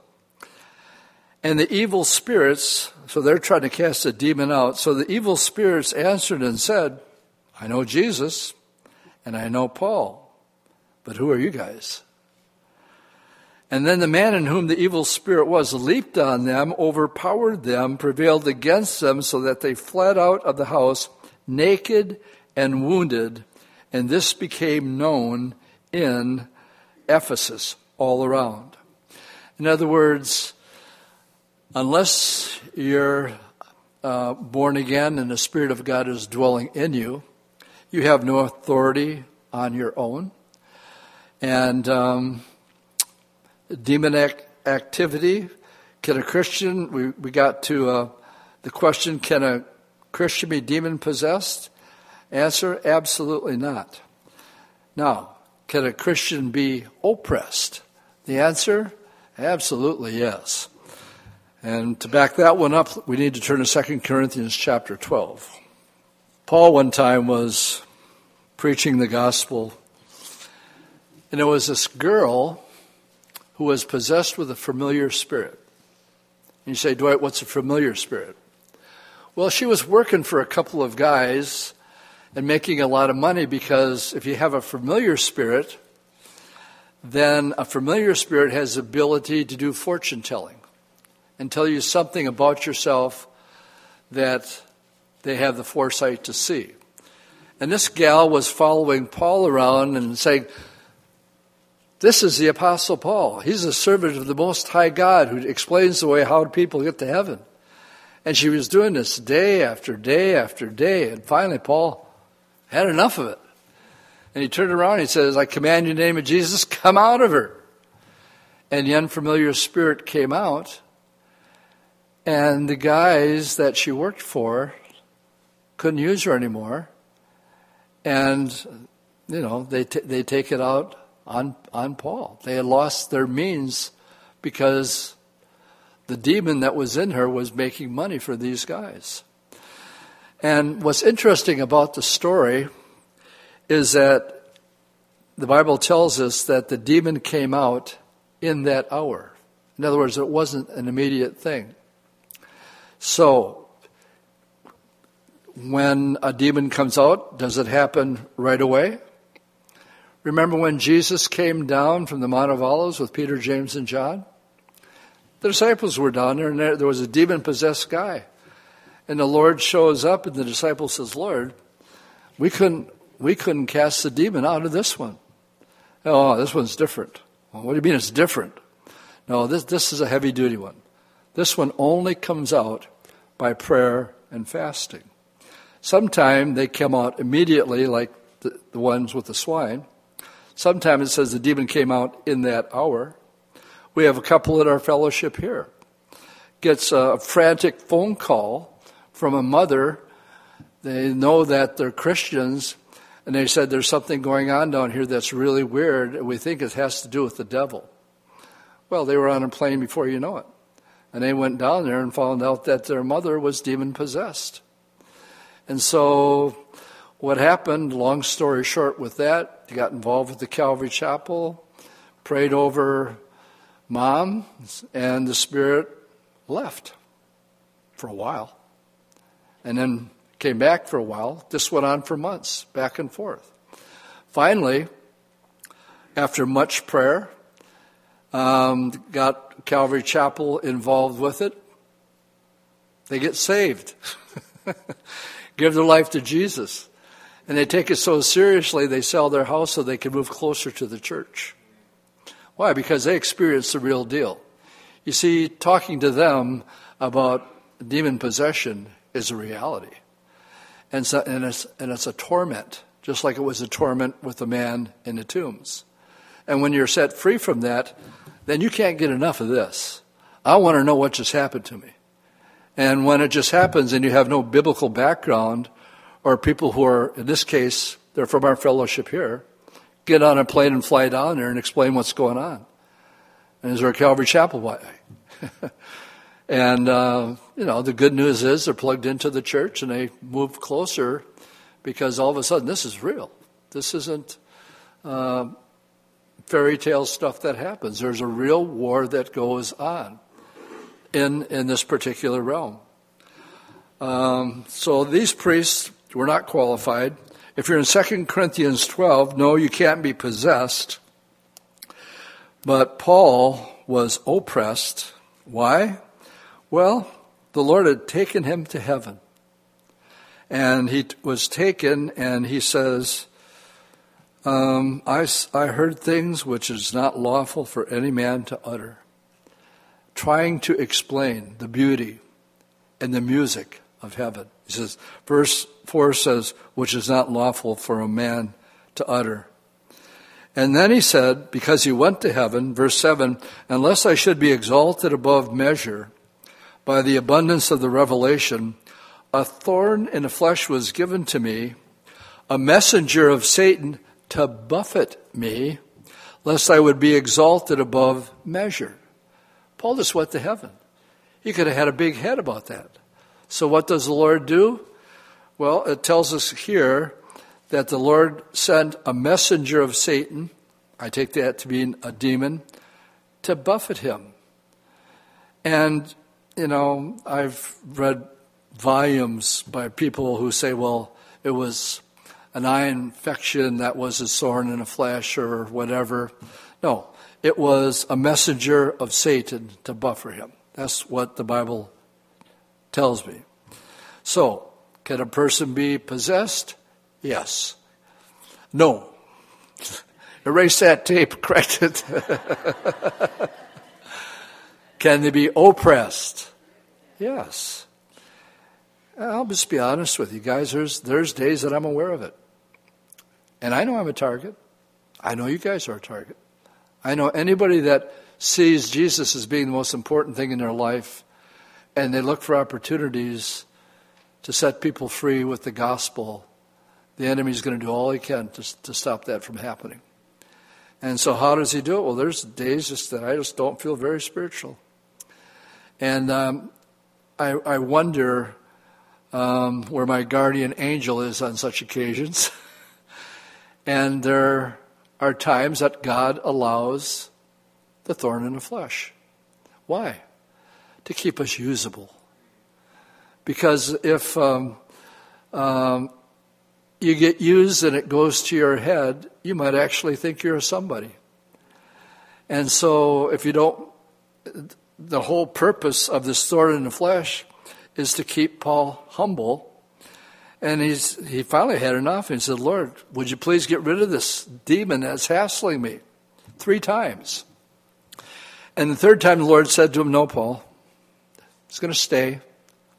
And the evil spirits, so they're trying to cast a demon out. So the evil spirits answered and said, I know Jesus and I know Paul, but who are you guys? And then the man in whom the evil spirit was leaped on them, overpowered them, prevailed against them, so that they fled out of the house naked and wounded. And this became known in Ephesus all around. In other words, unless you're uh, born again and the Spirit of God is dwelling in you, you have no authority on your own. And um, demonic activity, can a Christian, we, we got to uh, the question, can a Christian be demon possessed? Answer, absolutely not. Now, can a Christian be oppressed? The answer, absolutely yes. And to back that one up, we need to turn to 2 Corinthians chapter 12. Paul one time was preaching the gospel, and there was this girl who was possessed with a familiar spirit. And you say, Dwight, what's a familiar spirit? Well, she was working for a couple of guys and making a lot of money because if you have a familiar spirit, then a familiar spirit has the ability to do fortune telling and tell you something about yourself that they have the foresight to see. And this gal was following Paul around and saying, This is the Apostle Paul. He's a servant of the Most High God who explains the way how people get to heaven. And she was doing this day after day after day. And finally, Paul had enough of it. And he turned around and he says, I command you in the name of Jesus, come out of her. And the unfamiliar spirit came out. And the guys that she worked for couldn't use her anymore. And, you know, they, t- they take it out on, on Paul. They had lost their means because the demon that was in her was making money for these guys. And what's interesting about the story is that the Bible tells us that the demon came out in that hour. In other words, it wasn't an immediate thing. So, when a demon comes out, does it happen right away? Remember when Jesus came down from the Mount of Olives with Peter, James, and John? The disciples were down there, and there, there was a demon possessed guy. And the Lord shows up, and the disciple says, Lord, we couldn't, we couldn't cast the demon out of this one. Oh, this one's different. Well, what do you mean it's different? No, this, this is a heavy duty one. This one only comes out by prayer and fasting. Sometimes they come out immediately, like the, the ones with the swine. Sometimes it says the demon came out in that hour. We have a couple in our fellowship here. Gets a frantic phone call from a mother. They know that they're Christians, and they said there's something going on down here that's really weird, and we think it has to do with the devil. Well, they were on a plane before you know it. And they went down there and found out that their mother was demon possessed. And so, what happened, long story short, with that, they got involved with the Calvary Chapel, prayed over mom, and the spirit left for a while. And then came back for a while. This went on for months, back and forth. Finally, after much prayer, um, got Calvary Chapel involved with it. They get saved, give their life to Jesus. And they take it so seriously, they sell their house so they can move closer to the church. Why? Because they experienced the real deal. You see, talking to them about demon possession is a reality. And, so, and, it's, and it's a torment, just like it was a torment with the man in the tombs. And when you're set free from that, then you can't get enough of this. I want to know what just happened to me. And when it just happens and you have no biblical background, or people who are, in this case, they're from our fellowship here, get on a plane and fly down there and explain what's going on. And is there a Calvary Chapel? Why? and, uh, you know, the good news is they're plugged into the church and they move closer because all of a sudden this is real. This isn't uh, fairy tale stuff that happens. There's a real war that goes on in, in this particular realm. Um, so these priests were not qualified. If you're in 2 Corinthians 12, no, you can't be possessed. But Paul was oppressed. Why? Well, the Lord had taken him to heaven. And he was taken, and he says, um, I, I heard things which is not lawful for any man to utter trying to explain the beauty and the music of heaven. He says, verse 4 says, which is not lawful for a man to utter. And then he said, because he went to heaven, verse 7, unless I should be exalted above measure by the abundance of the revelation, a thorn in the flesh was given to me, a messenger of Satan to buffet me, lest I would be exalted above measure. Paul just went to heaven. He could have had a big head about that. So, what does the Lord do? Well, it tells us here that the Lord sent a messenger of Satan, I take that to be a demon, to buffet him. And, you know, I've read volumes by people who say, well, it was an eye infection that was a thorn in a flesh or whatever. No, it was a messenger of Satan to buffer him. That's what the Bible tells me. So, can a person be possessed? Yes. No. Erase that tape, correct it. can they be oppressed? Yes. I'll just be honest with you guys. There's, there's days that I'm aware of it. And I know I'm a target. I know you guys are a target. I know anybody that sees Jesus as being the most important thing in their life and they look for opportunities to set people free with the gospel, the enemy is going to do all he can to, to stop that from happening. And so, how does he do it? Well, there's days just that I just don't feel very spiritual. And um, I, I, wonder um, where my guardian angel is on such occasions. and there are times that God allows the thorn in the flesh. Why? To keep us usable. Because if um, um, you get used and it goes to your head, you might actually think you're somebody. And so, if you don't, the whole purpose of this thorn in the flesh is to keep Paul humble and he's, he finally had enough and he said, Lord, would you please get rid of this demon that's hassling me? Three times. And the third time the Lord said to him, No, Paul, it's going to stay.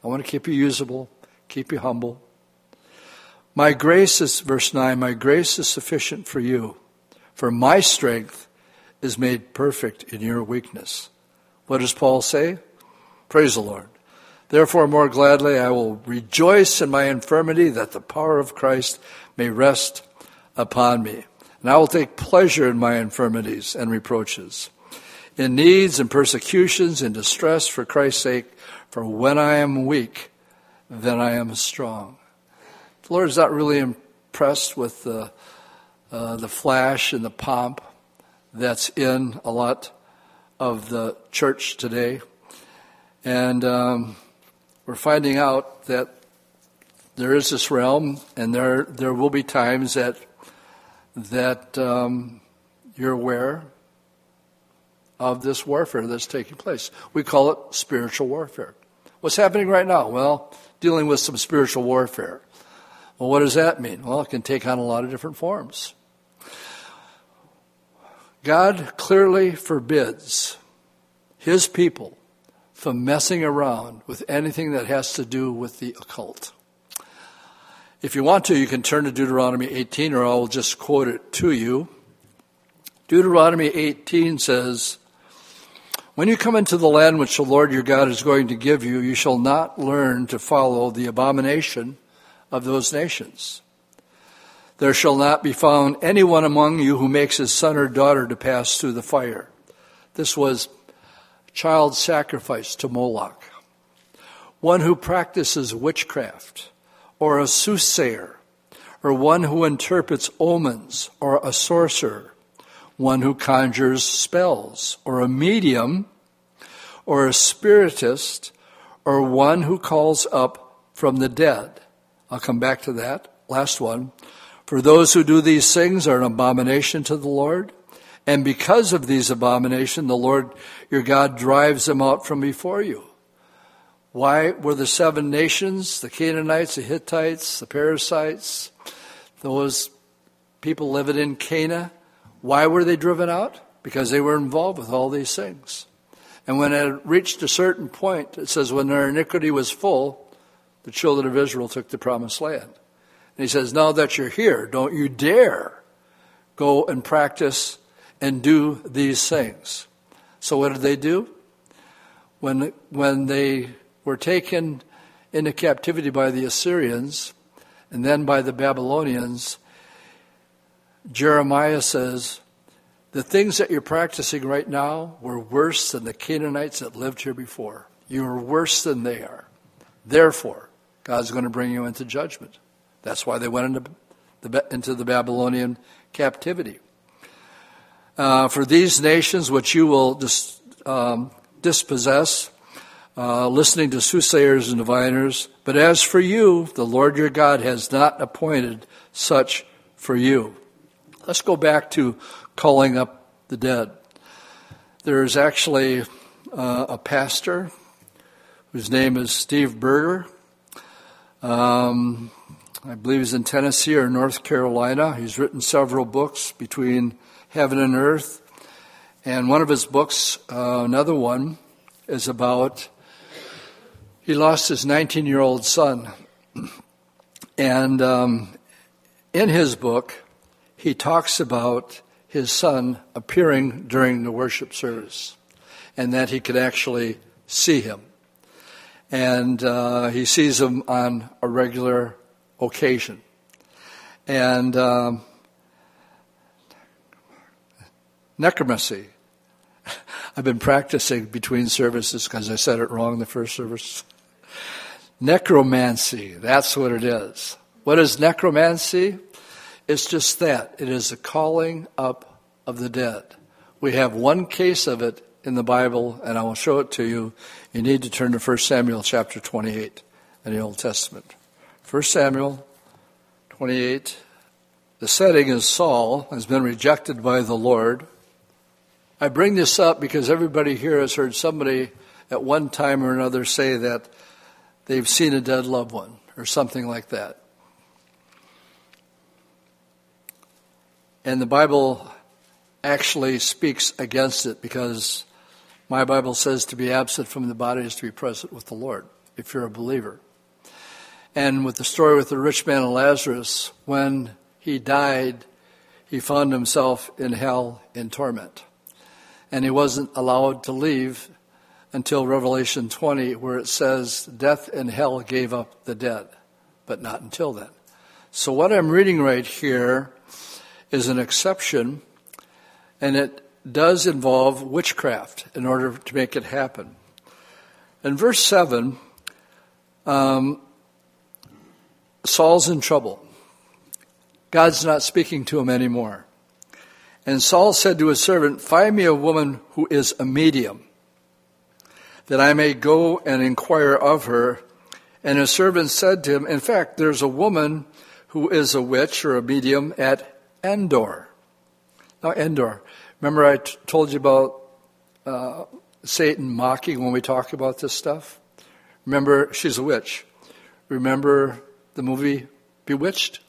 I want to keep you usable, keep you humble. My grace is, verse 9, my grace is sufficient for you, for my strength is made perfect in your weakness. What does Paul say? Praise the Lord. Therefore, more gladly, I will rejoice in my infirmity that the power of Christ may rest upon me. And I will take pleasure in my infirmities and reproaches, in needs and persecutions and distress for Christ's sake. For when I am weak, then I am strong. The Lord is not really impressed with the, uh, the flash and the pomp that's in a lot of the church today. And um, we're finding out that there is this realm, and there there will be times that that um, you're aware of this warfare that's taking place. We call it spiritual warfare. What's happening right now? Well, dealing with some spiritual warfare. Well, what does that mean? Well, it can take on a lot of different forms. God clearly forbids his people from messing around with anything that has to do with the occult. If you want to, you can turn to Deuteronomy 18, or I'll just quote it to you. Deuteronomy 18 says, When you come into the land which the Lord your God is going to give you, you shall not learn to follow the abomination of those nations. There shall not be found anyone among you who makes his son or daughter to pass through the fire. This was child sacrifice to Moloch. One who practices witchcraft or a soothsayer, or one who interprets omens, or a sorcerer, one who conjures spells, or a medium, or a spiritist, or one who calls up from the dead. I'll come back to that. Last one. For those who do these things are an abomination to the Lord. And because of these abominations, the Lord your God drives them out from before you. Why were the seven nations, the Canaanites, the Hittites, the Perizzites, those people living in Canaan, why were they driven out? Because they were involved with all these things. And when it reached a certain point, it says, when their iniquity was full, the children of Israel took the promised land. And he says, now that you're here, don't you dare go and practice and do these things. So what did they do? When, when they were taken into captivity by the Assyrians and then by the Babylonians, Jeremiah says, The things that you're practicing right now were worse than the Canaanites that lived here before. You are worse than they are. Therefore, God's going to bring you into judgment. That's why they went into the, into the Babylonian captivity. Uh, for these nations which you will dis, um, dispossess, uh, listening to soothsayers and diviners. But as for you, the Lord your God has not appointed such for you. Let's go back to calling up the dead. There's actually uh, a pastor whose name is Steve Berger. Um, I believe he's in Tennessee or North Carolina. He's written several books between heaven and earth. And one of his books, uh, another one, is about he lost his 19 year old son. And um, in his book, he talks about his son appearing during the worship service and that he could actually see him. And uh, he sees him on a regular occasion. And um, necromancy. I've been practicing between services because I said it wrong the first service. Necromancy, that's what it is. What is necromancy? It's just that. It is a calling up of the dead. We have one case of it in the Bible, and I will show it to you. You need to turn to 1 Samuel chapter 28 in the Old Testament. 1 Samuel 28. The setting is Saul has been rejected by the Lord. I bring this up because everybody here has heard somebody at one time or another say that they've seen a dead loved one or something like that. And the Bible actually speaks against it because my Bible says to be absent from the body is to be present with the Lord, if you're a believer. And with the story with the rich man and Lazarus, when he died, he found himself in hell in torment. And he wasn't allowed to leave until Revelation 20, where it says, Death and hell gave up the dead, but not until then. So, what I'm reading right here is an exception, and it does involve witchcraft in order to make it happen. In verse 7, um, Saul's in trouble. God's not speaking to him anymore. And Saul said to his servant, Find me a woman who is a medium that I may go and inquire of her. And his servant said to him, In fact, there's a woman who is a witch or a medium at Endor. Now, Endor. Remember, I t- told you about uh, Satan mocking when we talk about this stuff? Remember, she's a witch. Remember the movie Bewitched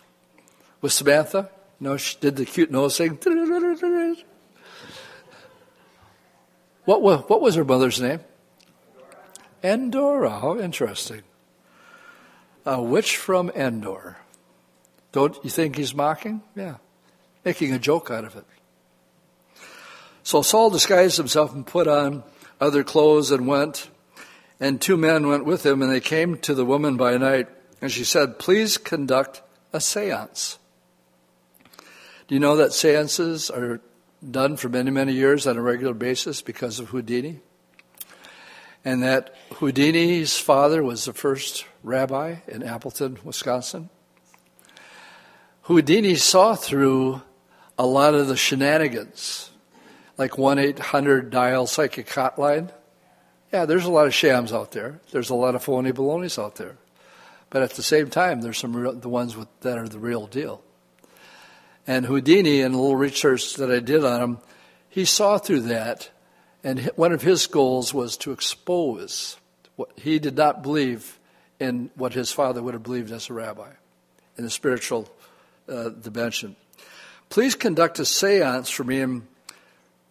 with Samantha? You know, she did the cute nose thing. What was, what was her mother's name? Endor. How interesting. A witch from Endor. Don't you think he's mocking? Yeah. Making a joke out of it. So Saul disguised himself and put on other clothes and went. And two men went with him, and they came to the woman by night. And she said, Please conduct a seance. Do you know that seances are done for many, many years on a regular basis because of Houdini? And that Houdini's father was the first rabbi in Appleton, Wisconsin. Houdini saw through a lot of the shenanigans, like 1 800 dial psychic hotline. Yeah, there's a lot of shams out there. There's a lot of phony balonies out there. But at the same time, there's some real, the ones with, that are the real deal. And Houdini, in a little research that I did on him, he saw through that, and one of his goals was to expose what he did not believe in what his father would have believed as a rabbi in the spiritual uh, dimension. Please conduct a seance for me and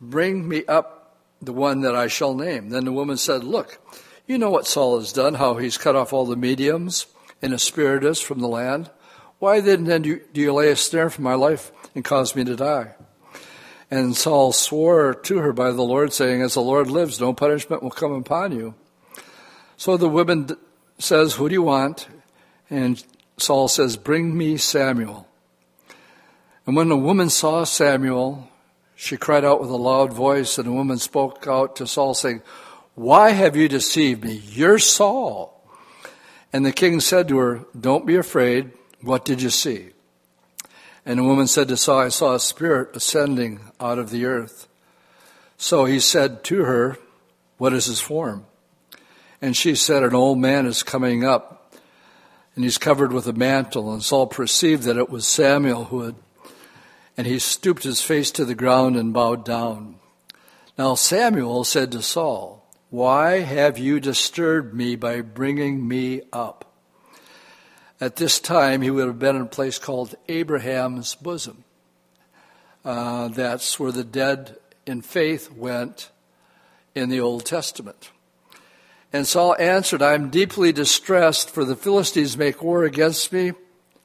bring me up the one that I shall name. Then the woman said, Look, you know what Saul has done, how he's cut off all the mediums and spiritists from the land. Why then, then do, you, do you lay a snare for my life and cause me to die? And Saul swore to her by the Lord, saying, As the Lord lives, no punishment will come upon you. So the woman says, Who do you want? And Saul says, Bring me Samuel. And when the woman saw Samuel, she cried out with a loud voice, and the woman spoke out to Saul, saying, Why have you deceived me? You're Saul. And the king said to her, Don't be afraid. What did you see? And the woman said to Saul, I saw a spirit ascending out of the earth. So he said to her, What is his form? And she said, An old man is coming up, and he's covered with a mantle. And Saul perceived that it was Samuel who had and he stooped his face to the ground and bowed down. Now Samuel said to Saul, Why have you disturbed me by bringing me up? At this time, he would have been in a place called Abraham's bosom. Uh, that's where the dead in faith went in the Old Testament. And Saul answered, I am deeply distressed, for the Philistines make war against me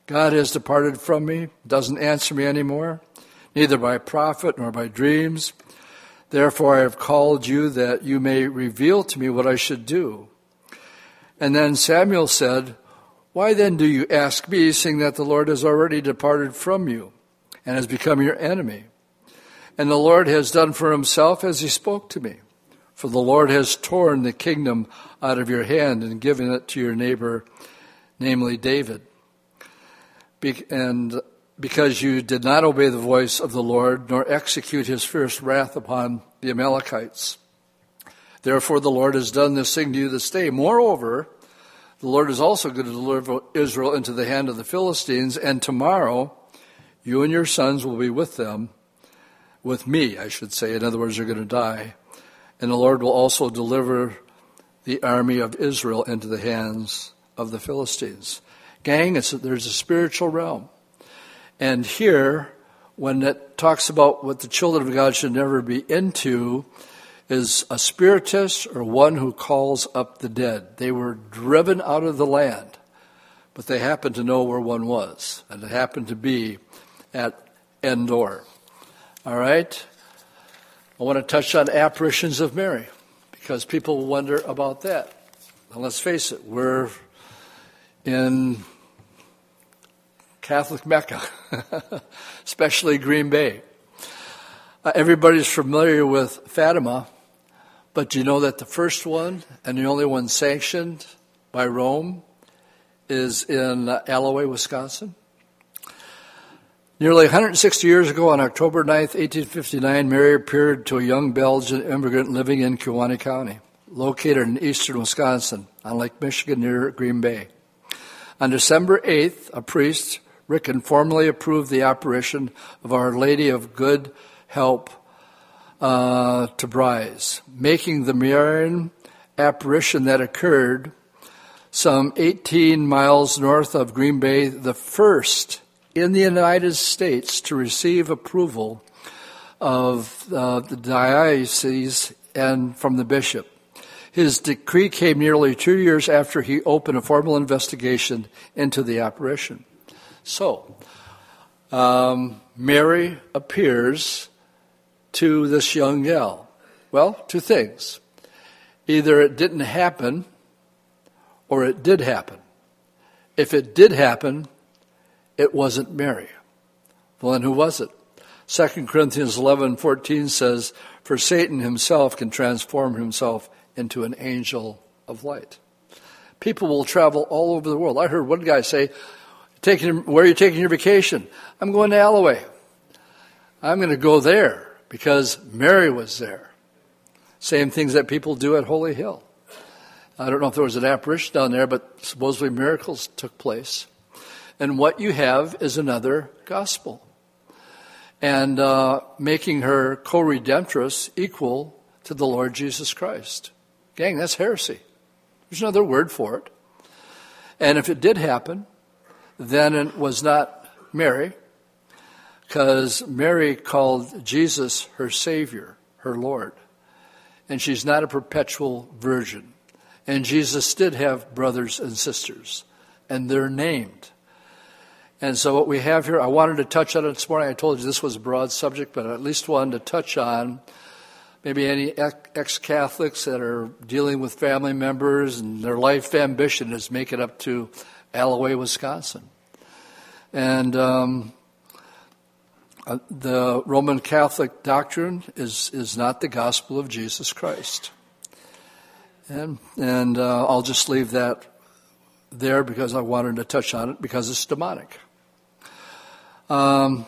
God has departed from me, doesn't answer me anymore, neither by prophet nor by dreams. Therefore I have called you that you may reveal to me what I should do. And then Samuel said, Why then do you ask me, seeing that the Lord has already departed from you and has become your enemy? And the Lord has done for himself as he spoke to me. For the Lord has torn the kingdom out of your hand and given it to your neighbor, namely David and because you did not obey the voice of the Lord, nor execute his fierce wrath upon the Amalekites. Therefore, the Lord has done this thing to you this day. Moreover, the Lord is also going to deliver Israel into the hand of the Philistines, and tomorrow you and your sons will be with them, with me, I should say. In other words, you're going to die. And the Lord will also deliver the army of Israel into the hands of the Philistines. Gang, it's, there's a spiritual realm. And here, when it talks about what the children of God should never be into, is a spiritist or one who calls up the dead. They were driven out of the land, but they happened to know where one was, and it happened to be at Endor. All right? I want to touch on apparitions of Mary because people wonder about that. And let's face it, we're in Catholic Mecca, especially Green Bay. Uh, everybody's familiar with Fatima, but do you know that the first one and the only one sanctioned by Rome is in uh, Alloway, Wisconsin? Nearly 160 years ago, on October 9, 1859, Mary appeared to a young Belgian immigrant living in Kewaunee County, located in eastern Wisconsin on Lake Michigan near Green Bay. On December 8th, a priest Ricken formally approved the apparition of Our Lady of Good Help uh, to Bryce, making the Marian apparition that occurred some 18 miles north of Green Bay the first in the United States to receive approval of uh, the diocese and from the bishop. His decree came nearly two years after he opened a formal investigation into the apparition. So, um, Mary appears to this young gal. Well, two things. Either it didn't happen or it did happen. If it did happen, it wasn't Mary. Well, then who was it? 2 Corinthians 11:14 says, "For Satan himself can transform himself into an angel of light." People will travel all over the world. I heard one guy say, taking, "Where are you taking your vacation?" "I'm going to Alloway." "I'm going to go there because Mary was there." Same things that people do at Holy Hill. I don't know if there was an apparition down there, but supposedly miracles took place. And what you have is another gospel and uh, making her co redemptress equal to the Lord Jesus Christ. Gang, that's heresy. There's another word for it. And if it did happen, then it was not Mary, because Mary called Jesus her Savior, her Lord. And she's not a perpetual virgin. And Jesus did have brothers and sisters, and they're named. And so what we have here, I wanted to touch on it this morning. I told you this was a broad subject, but I at least wanted to touch on maybe any ex-Catholics that are dealing with family members and their life ambition is make it up to Alloway, Wisconsin. And um, uh, the Roman Catholic doctrine is, is not the gospel of Jesus Christ. And, and uh, I'll just leave that there because I wanted to touch on it because it's demonic. Um,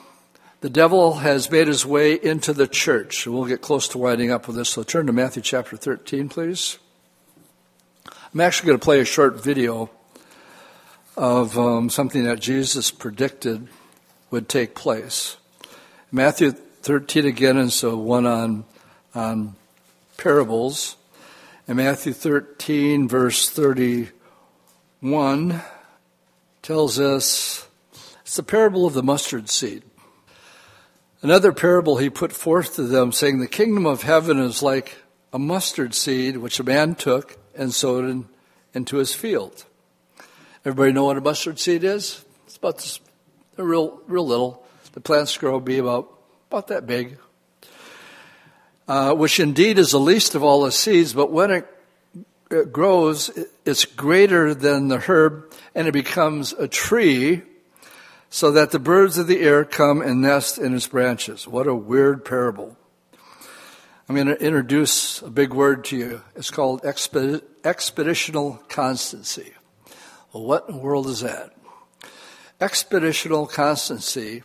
the devil has made his way into the church. We'll get close to winding up with this, so turn to Matthew chapter 13, please. I'm actually going to play a short video of um, something that Jesus predicted would take place. Matthew 13 again is so one on, on parables. And Matthew 13, verse 31, tells us it's the parable of the mustard seed. Another parable he put forth to them, saying, The kingdom of heaven is like a mustard seed which a man took and sowed in, into his field. Everybody know what a mustard seed is? It's about this, real, real little. The plants grow be about, about that big. Uh, which indeed is the least of all the seeds, but when it, it grows, it's greater than the herb and it becomes a tree so that the birds of the air come and nest in its branches. What a weird parable. I'm going to introduce a big word to you. It's called expositional constancy. Well, what in the world is that? Expositional constancy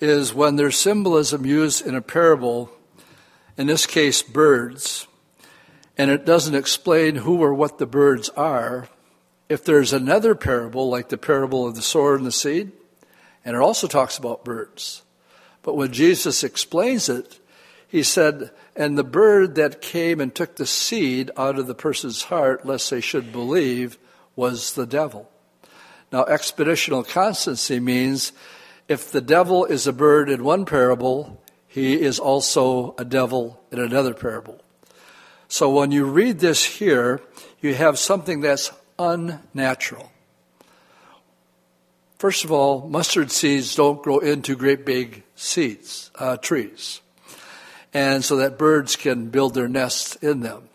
is when there's symbolism used in a parable, in this case, birds, and it doesn't explain who or what the birds are. If there's another parable, like the parable of the sower and the seed, and it also talks about birds. But when Jesus explains it, he said, And the bird that came and took the seed out of the person's heart, lest they should believe, was the devil. Now, expositional constancy means if the devil is a bird in one parable, he is also a devil in another parable. So when you read this here, you have something that's unnatural. First of all, mustard seeds don't grow into great big seeds, uh, trees. And so that birds can build their nests in them.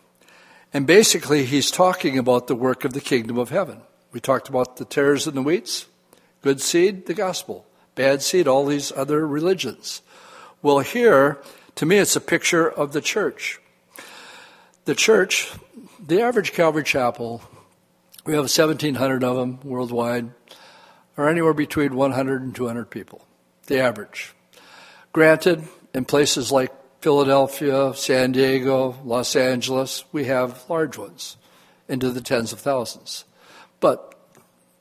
And basically, he's talking about the work of the kingdom of heaven. We talked about the tares and the wheats. Good seed, the gospel. Bad seed, all these other religions. Well, here, to me, it's a picture of the church. The church, the average Calvary Chapel, we have 1,700 of them worldwide are anywhere between 100 and 200 people, the average. Granted, in places like Philadelphia, San Diego, Los Angeles, we have large ones into the tens of thousands. But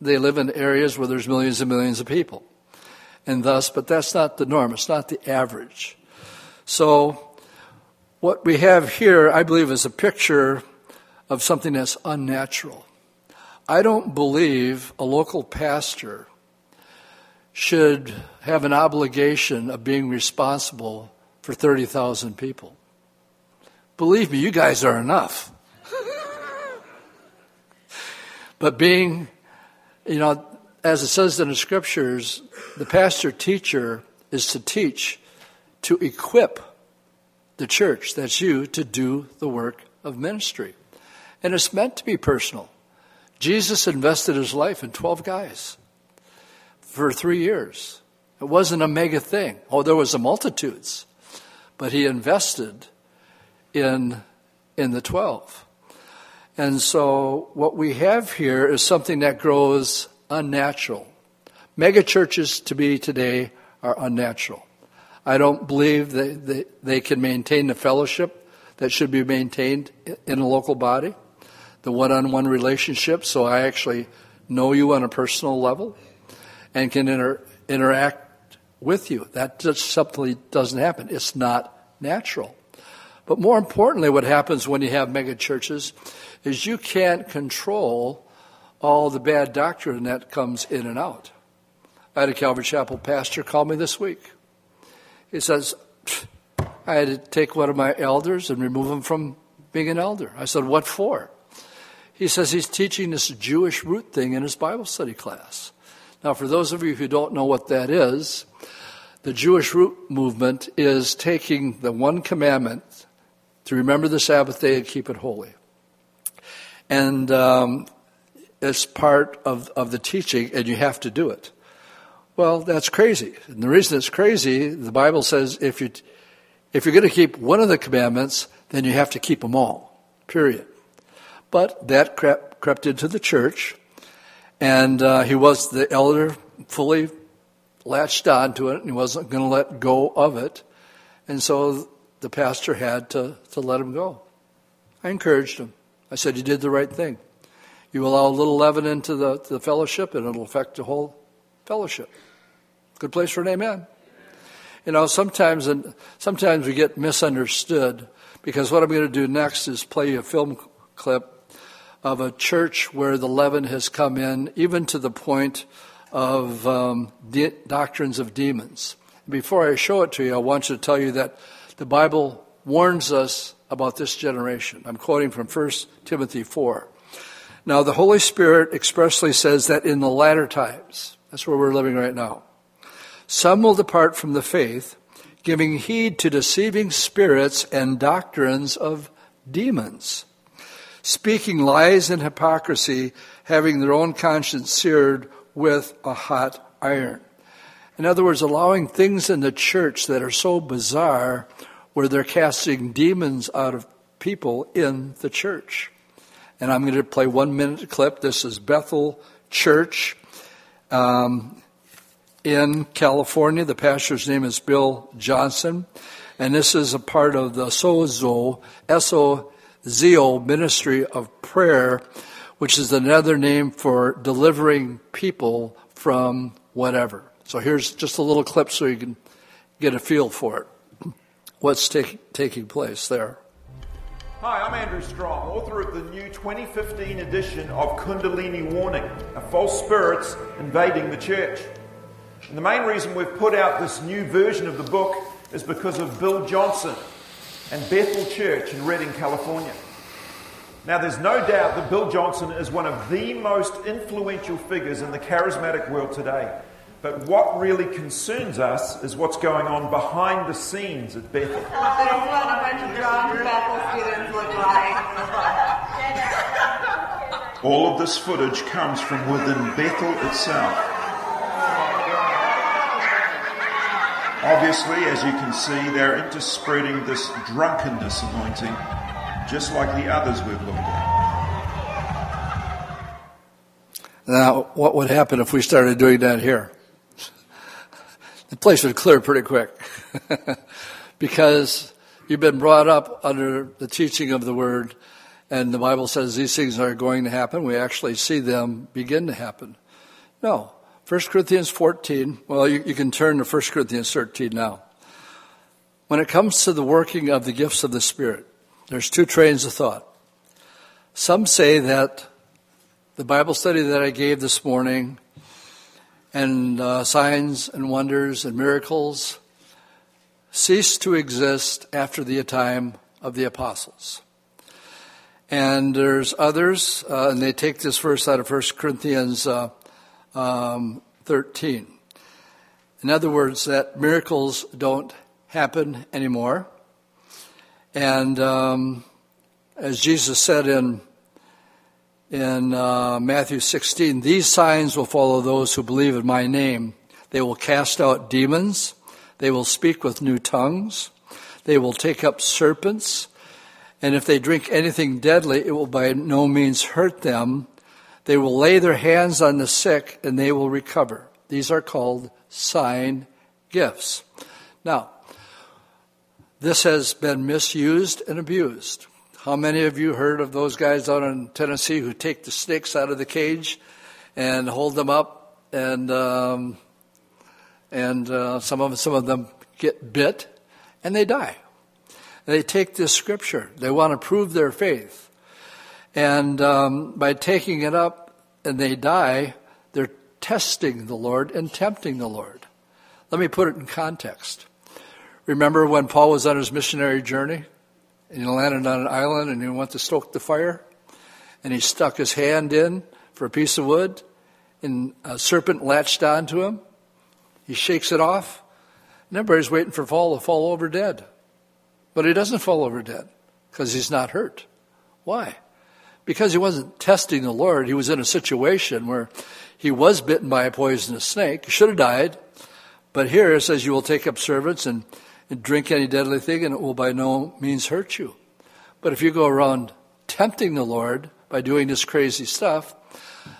they live in areas where there's millions and millions of people. And thus, but that's not the norm, it's not the average. So, what we have here, I believe, is a picture of something that's unnatural. I don't believe a local pastor should have an obligation of being responsible for 30,000 people. Believe me, you guys are enough. but being, you know, as it says in the scriptures, the pastor teacher is to teach, to equip the church, that's you, to do the work of ministry. And it's meant to be personal. Jesus invested his life in 12 guys for three years. It wasn't a mega thing. Oh, there was a multitudes, but he invested in, in the 12. And so what we have here is something that grows unnatural. Mega churches to be today are unnatural. I don't believe that they, they can maintain the fellowship that should be maintained in a local body, the one on one relationship, so I actually know you on a personal level and can inter, interact with you. That just simply doesn't happen. It's not natural. But more importantly, what happens when you have mega churches is you can't control all the bad doctrine that comes in and out. I had a Calvary Chapel pastor call me this week. He says, I had to take one of my elders and remove him from being an elder. I said, What for? He says he's teaching this Jewish root thing in his Bible study class. Now, for those of you who don't know what that is, the Jewish root movement is taking the one commandment to remember the Sabbath day and keep it holy. And um, it's part of, of the teaching, and you have to do it. Well, that's crazy. And the reason it's crazy, the Bible says if, you, if you're going to keep one of the commandments, then you have to keep them all, period. But that crept, crept into the church, and uh, he was the elder, fully latched on to it, and he wasn't going to let go of it. And so the pastor had to, to let him go. I encouraged him. I said, You did the right thing. You allow a little leaven into the, the fellowship, and it'll affect the whole fellowship. Good place for an amen. You know, sometimes and sometimes we get misunderstood because what I'm going to do next is play a film clip of a church where the leaven has come in, even to the point of um, de- doctrines of demons. Before I show it to you, I want to tell you that the Bible warns us about this generation. I'm quoting from 1 Timothy 4. Now, the Holy Spirit expressly says that in the latter times, that's where we're living right now, some will depart from the faith, giving heed to deceiving spirits and doctrines of demons speaking lies and hypocrisy, having their own conscience seared with a hot iron. In other words, allowing things in the church that are so bizarre where they're casting demons out of people in the church. And I'm going to play one minute clip. This is Bethel Church um, in California. The pastor's name is Bill Johnson. And this is a part of the Sozo, S-O Z-O ministry of prayer, which is another name for delivering people from whatever. So here's just a little clip so you can get a feel for it. What's take, taking place there? Hi, I'm Andrew Strom, author of the new 2015 edition of Kundalini Warning, a false spirits invading the church. And the main reason we've put out this new version of the book is because of Bill Johnson, and Bethel Church in Redding, California. Now, there's no doubt that Bill Johnson is one of the most influential figures in the charismatic world today. But what really concerns us is what's going on behind the scenes at Bethel. This is what a bunch of drunk Bethel students look like. All of this footage comes from within Bethel itself. Obviously, as you can see, they're into spreading this drunkenness anointing, just like the others we've looked at. Now, what would happen if we started doing that here? The place would clear pretty quick. because you've been brought up under the teaching of the Word, and the Bible says these things are going to happen. We actually see them begin to happen. No, 1 Corinthians 14, well, you, you, can turn to 1 Corinthians 13 now. When it comes to the working of the gifts of the Spirit, there's two trains of thought. Some say that the Bible study that I gave this morning and uh, signs and wonders and miracles cease to exist after the time of the apostles. And there's others, uh, and they take this verse out of 1 Corinthians uh, um, 13. In other words, that miracles don't happen anymore. And um, as Jesus said in in uh, Matthew 16, these signs will follow those who believe in my name. They will cast out demons. They will speak with new tongues. They will take up serpents. And if they drink anything deadly, it will by no means hurt them. They will lay their hands on the sick and they will recover. These are called sign gifts. Now, this has been misused and abused. How many of you heard of those guys out in Tennessee who take the snakes out of the cage and hold them up, and um, and uh, some of some of them get bit and they die. They take this scripture. They want to prove their faith, and um, by taking it up and they die, they're testing the Lord and tempting the Lord. Let me put it in context. Remember when Paul was on his missionary journey? and he landed on an island and he went to stoke the fire and he stuck his hand in for a piece of wood and a serpent latched onto him. He shakes it off and everybody's waiting for Paul to fall over dead. But he doesn't fall over dead because he's not hurt. Why? Because he wasn't testing the Lord. He was in a situation where he was bitten by a poisonous snake. He should have died. But here it says you will take up servants and and drink any deadly thing, and it will by no means hurt you. But if you go around tempting the Lord by doing this crazy stuff,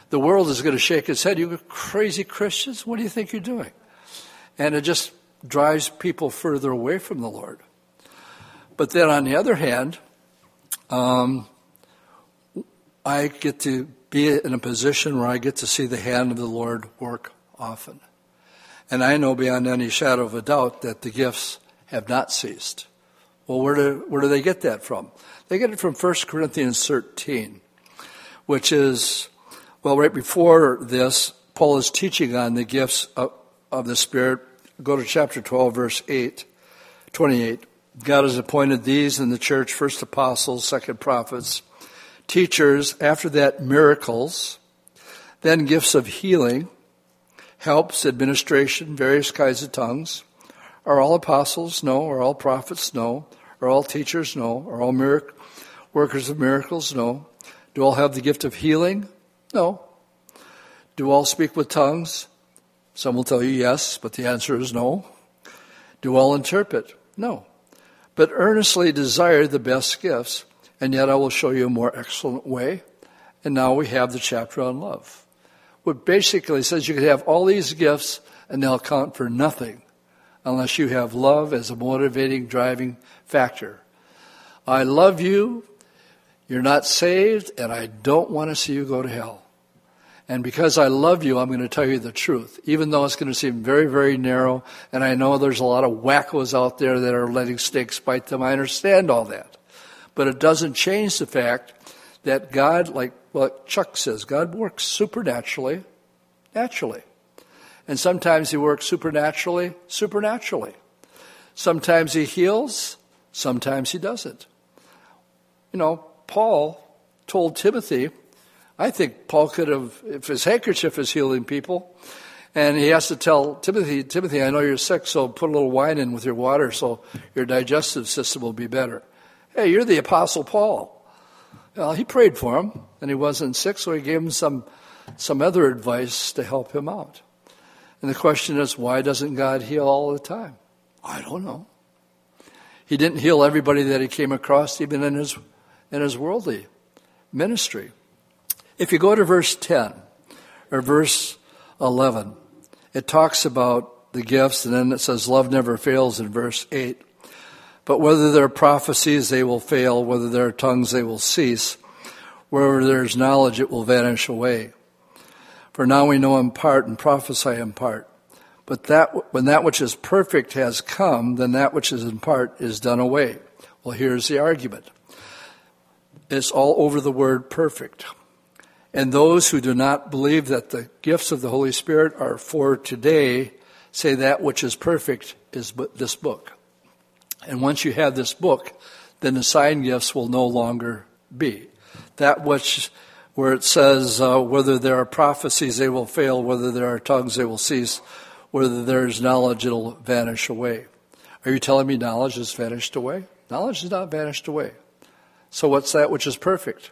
the world is going to shake its head. You crazy Christians, what do you think you're doing? And it just drives people further away from the Lord. But then on the other hand, um, I get to be in a position where I get to see the hand of the Lord work often. And I know beyond any shadow of a doubt that the gifts have not ceased. Well, where do, where do they get that from? They get it from 1 Corinthians 13, which is, well, right before this, Paul is teaching on the gifts of, of the Spirit. Go to chapter 12, verse 8, 28. God has appointed these in the church first apostles, second prophets, teachers, after that, miracles, then gifts of healing, helps, administration, various kinds of tongues are all apostles? No. Are all prophets? No. Are all teachers? No. Are all mirac- workers of miracles? No. Do all have the gift of healing? No. Do all speak with tongues? Some will tell you yes, but the answer is no. Do all interpret? No. But earnestly desire the best gifts, and yet I will show you a more excellent way. And now we have the chapter on love. What basically says you can have all these gifts and they'll count for nothing unless you have love as a motivating driving factor. I love you, you're not saved, and I don't want to see you go to hell. And because I love you, I'm going to tell you the truth, even though it's going to seem very, very narrow. And I know there's a lot of wackos out there that are letting snakes bite them. I understand all that. But it doesn't change the fact that God, like what Chuck says, God works supernaturally, naturally. And sometimes he works supernaturally, supernaturally. Sometimes he heals, sometimes he doesn't. You know, Paul told Timothy, I think Paul could have, if his handkerchief is healing people, and he has to tell Timothy, Timothy, I know you're sick, so put a little wine in with your water so your digestive system will be better. Hey, you're the Apostle Paul. Well, he prayed for him, and he wasn't sick, so he gave him some, some other advice to help him out. And the question is, why doesn't God heal all the time? I don't know. He didn't heal everybody that he came across, even in his, in his worldly ministry. If you go to verse 10 or verse 11, it talks about the gifts, and then it says, Love never fails in verse 8. But whether there are prophecies, they will fail. Whether there are tongues, they will cease. Wherever there is knowledge, it will vanish away. For now we know in part and prophesy in part. But that, when that which is perfect has come, then that which is in part is done away. Well, here's the argument. It's all over the word perfect. And those who do not believe that the gifts of the Holy Spirit are for today say that which is perfect is this book. And once you have this book, then the sign gifts will no longer be. That which, where it says, uh, whether there are prophecies, they will fail, whether there are tongues, they will cease, whether there is knowledge, it'll vanish away. Are you telling me knowledge has vanished away? Knowledge has not vanished away. So what's that which is perfect?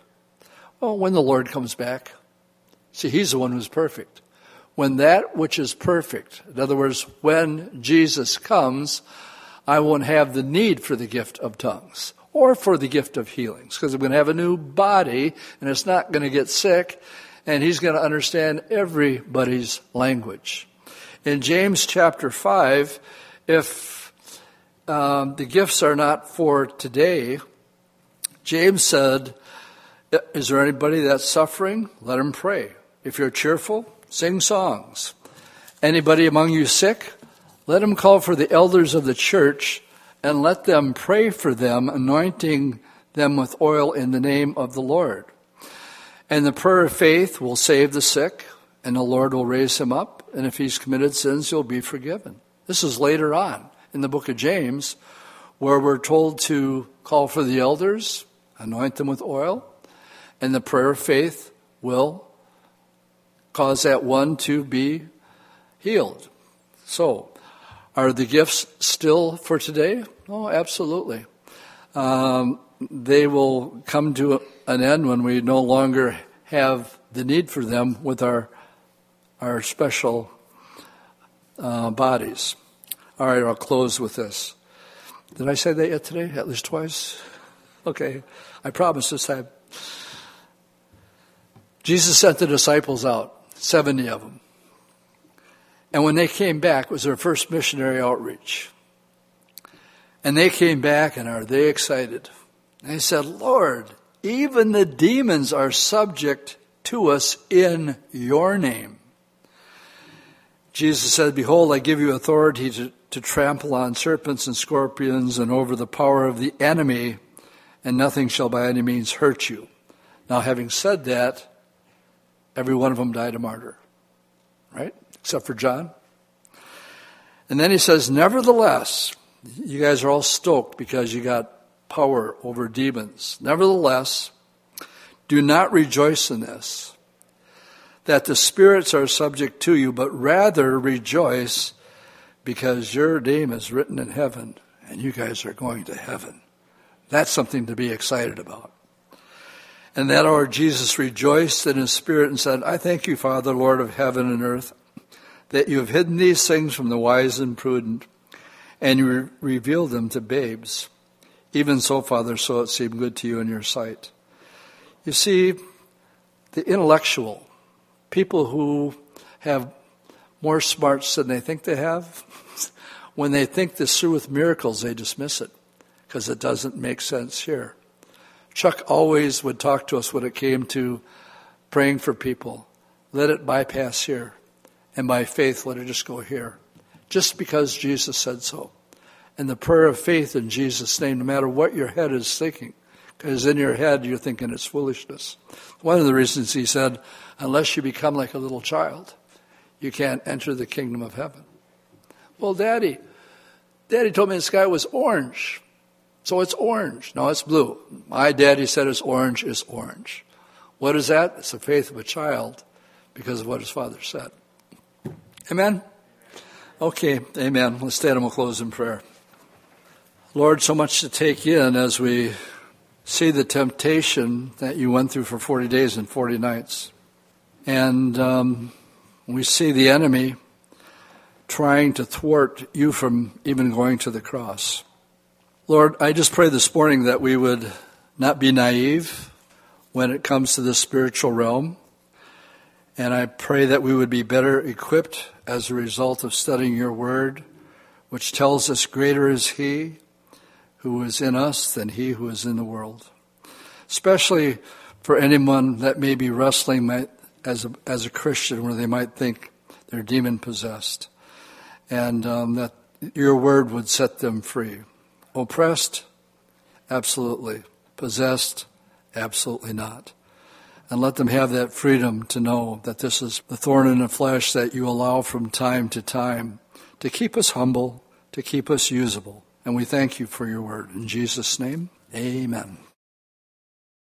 Well, when the Lord comes back. See, He's the one who's perfect. When that which is perfect, in other words, when Jesus comes, I won't have the need for the gift of tongues or for the gift of healings because I'm going to have a new body and it's not going to get sick and he's going to understand everybody's language. In James chapter 5, if um, the gifts are not for today, James said, Is there anybody that's suffering? Let him pray. If you're cheerful, sing songs. Anybody among you sick? Let him call for the elders of the church and let them pray for them, anointing them with oil in the name of the Lord. And the prayer of faith will save the sick, and the Lord will raise him up, and if he's committed sins, he'll be forgiven. This is later on in the book of James, where we're told to call for the elders, anoint them with oil, and the prayer of faith will cause that one to be healed. So, are the gifts still for today? Oh, absolutely. Um, they will come to an end when we no longer have the need for them with our our special uh, bodies. All right, I'll close with this. Did I say that yet today? At least twice? Okay, I promise this time. Jesus sent the disciples out, 70 of them. And when they came back, it was their first missionary outreach. And they came back and are they excited? And they said, Lord, even the demons are subject to us in your name. Jesus said, Behold, I give you authority to, to trample on serpents and scorpions and over the power of the enemy, and nothing shall by any means hurt you. Now, having said that, every one of them died a martyr, right? Except for John. And then he says, Nevertheless, you guys are all stoked because you got power over demons. Nevertheless, do not rejoice in this, that the spirits are subject to you, but rather rejoice because your name is written in heaven and you guys are going to heaven. That's something to be excited about. And that our Jesus rejoiced in his spirit and said, I thank you, Father, Lord of heaven and earth, that you have hidden these things from the wise and prudent and you re- revealed them to babes. Even so, Father, so it seemed good to you in your sight. You see, the intellectual, people who have more smarts than they think they have, when they think this through with miracles, they dismiss it because it doesn't make sense here. Chuck always would talk to us when it came to praying for people. Let it bypass here. And by faith, let it just go here just because Jesus said so. And the prayer of faith in Jesus' name, no matter what your head is thinking, because in your head you're thinking it's foolishness. One of the reasons he said, unless you become like a little child, you can't enter the kingdom of heaven. Well, Daddy, Daddy told me the sky was orange. So it's orange. No, it's blue. My daddy said it's orange, it's orange. What is that? It's the faith of a child because of what his father said. Amen? Okay, amen. Let's stand and we'll close in prayer. Lord, so much to take in as we see the temptation that you went through for 40 days and 40 nights. And um, we see the enemy trying to thwart you from even going to the cross. Lord, I just pray this morning that we would not be naive when it comes to the spiritual realm. And I pray that we would be better equipped as a result of studying your word, which tells us greater is he who is in us than he who is in the world. Especially for anyone that may be wrestling as a, as a Christian where they might think they're demon possessed. And um, that your word would set them free. Oppressed? Absolutely. Possessed? Absolutely not and let them have that freedom to know that this is the thorn in the flesh that you allow from time to time to keep us humble, to keep us usable. And we thank you for your word. In Jesus' name, Amen.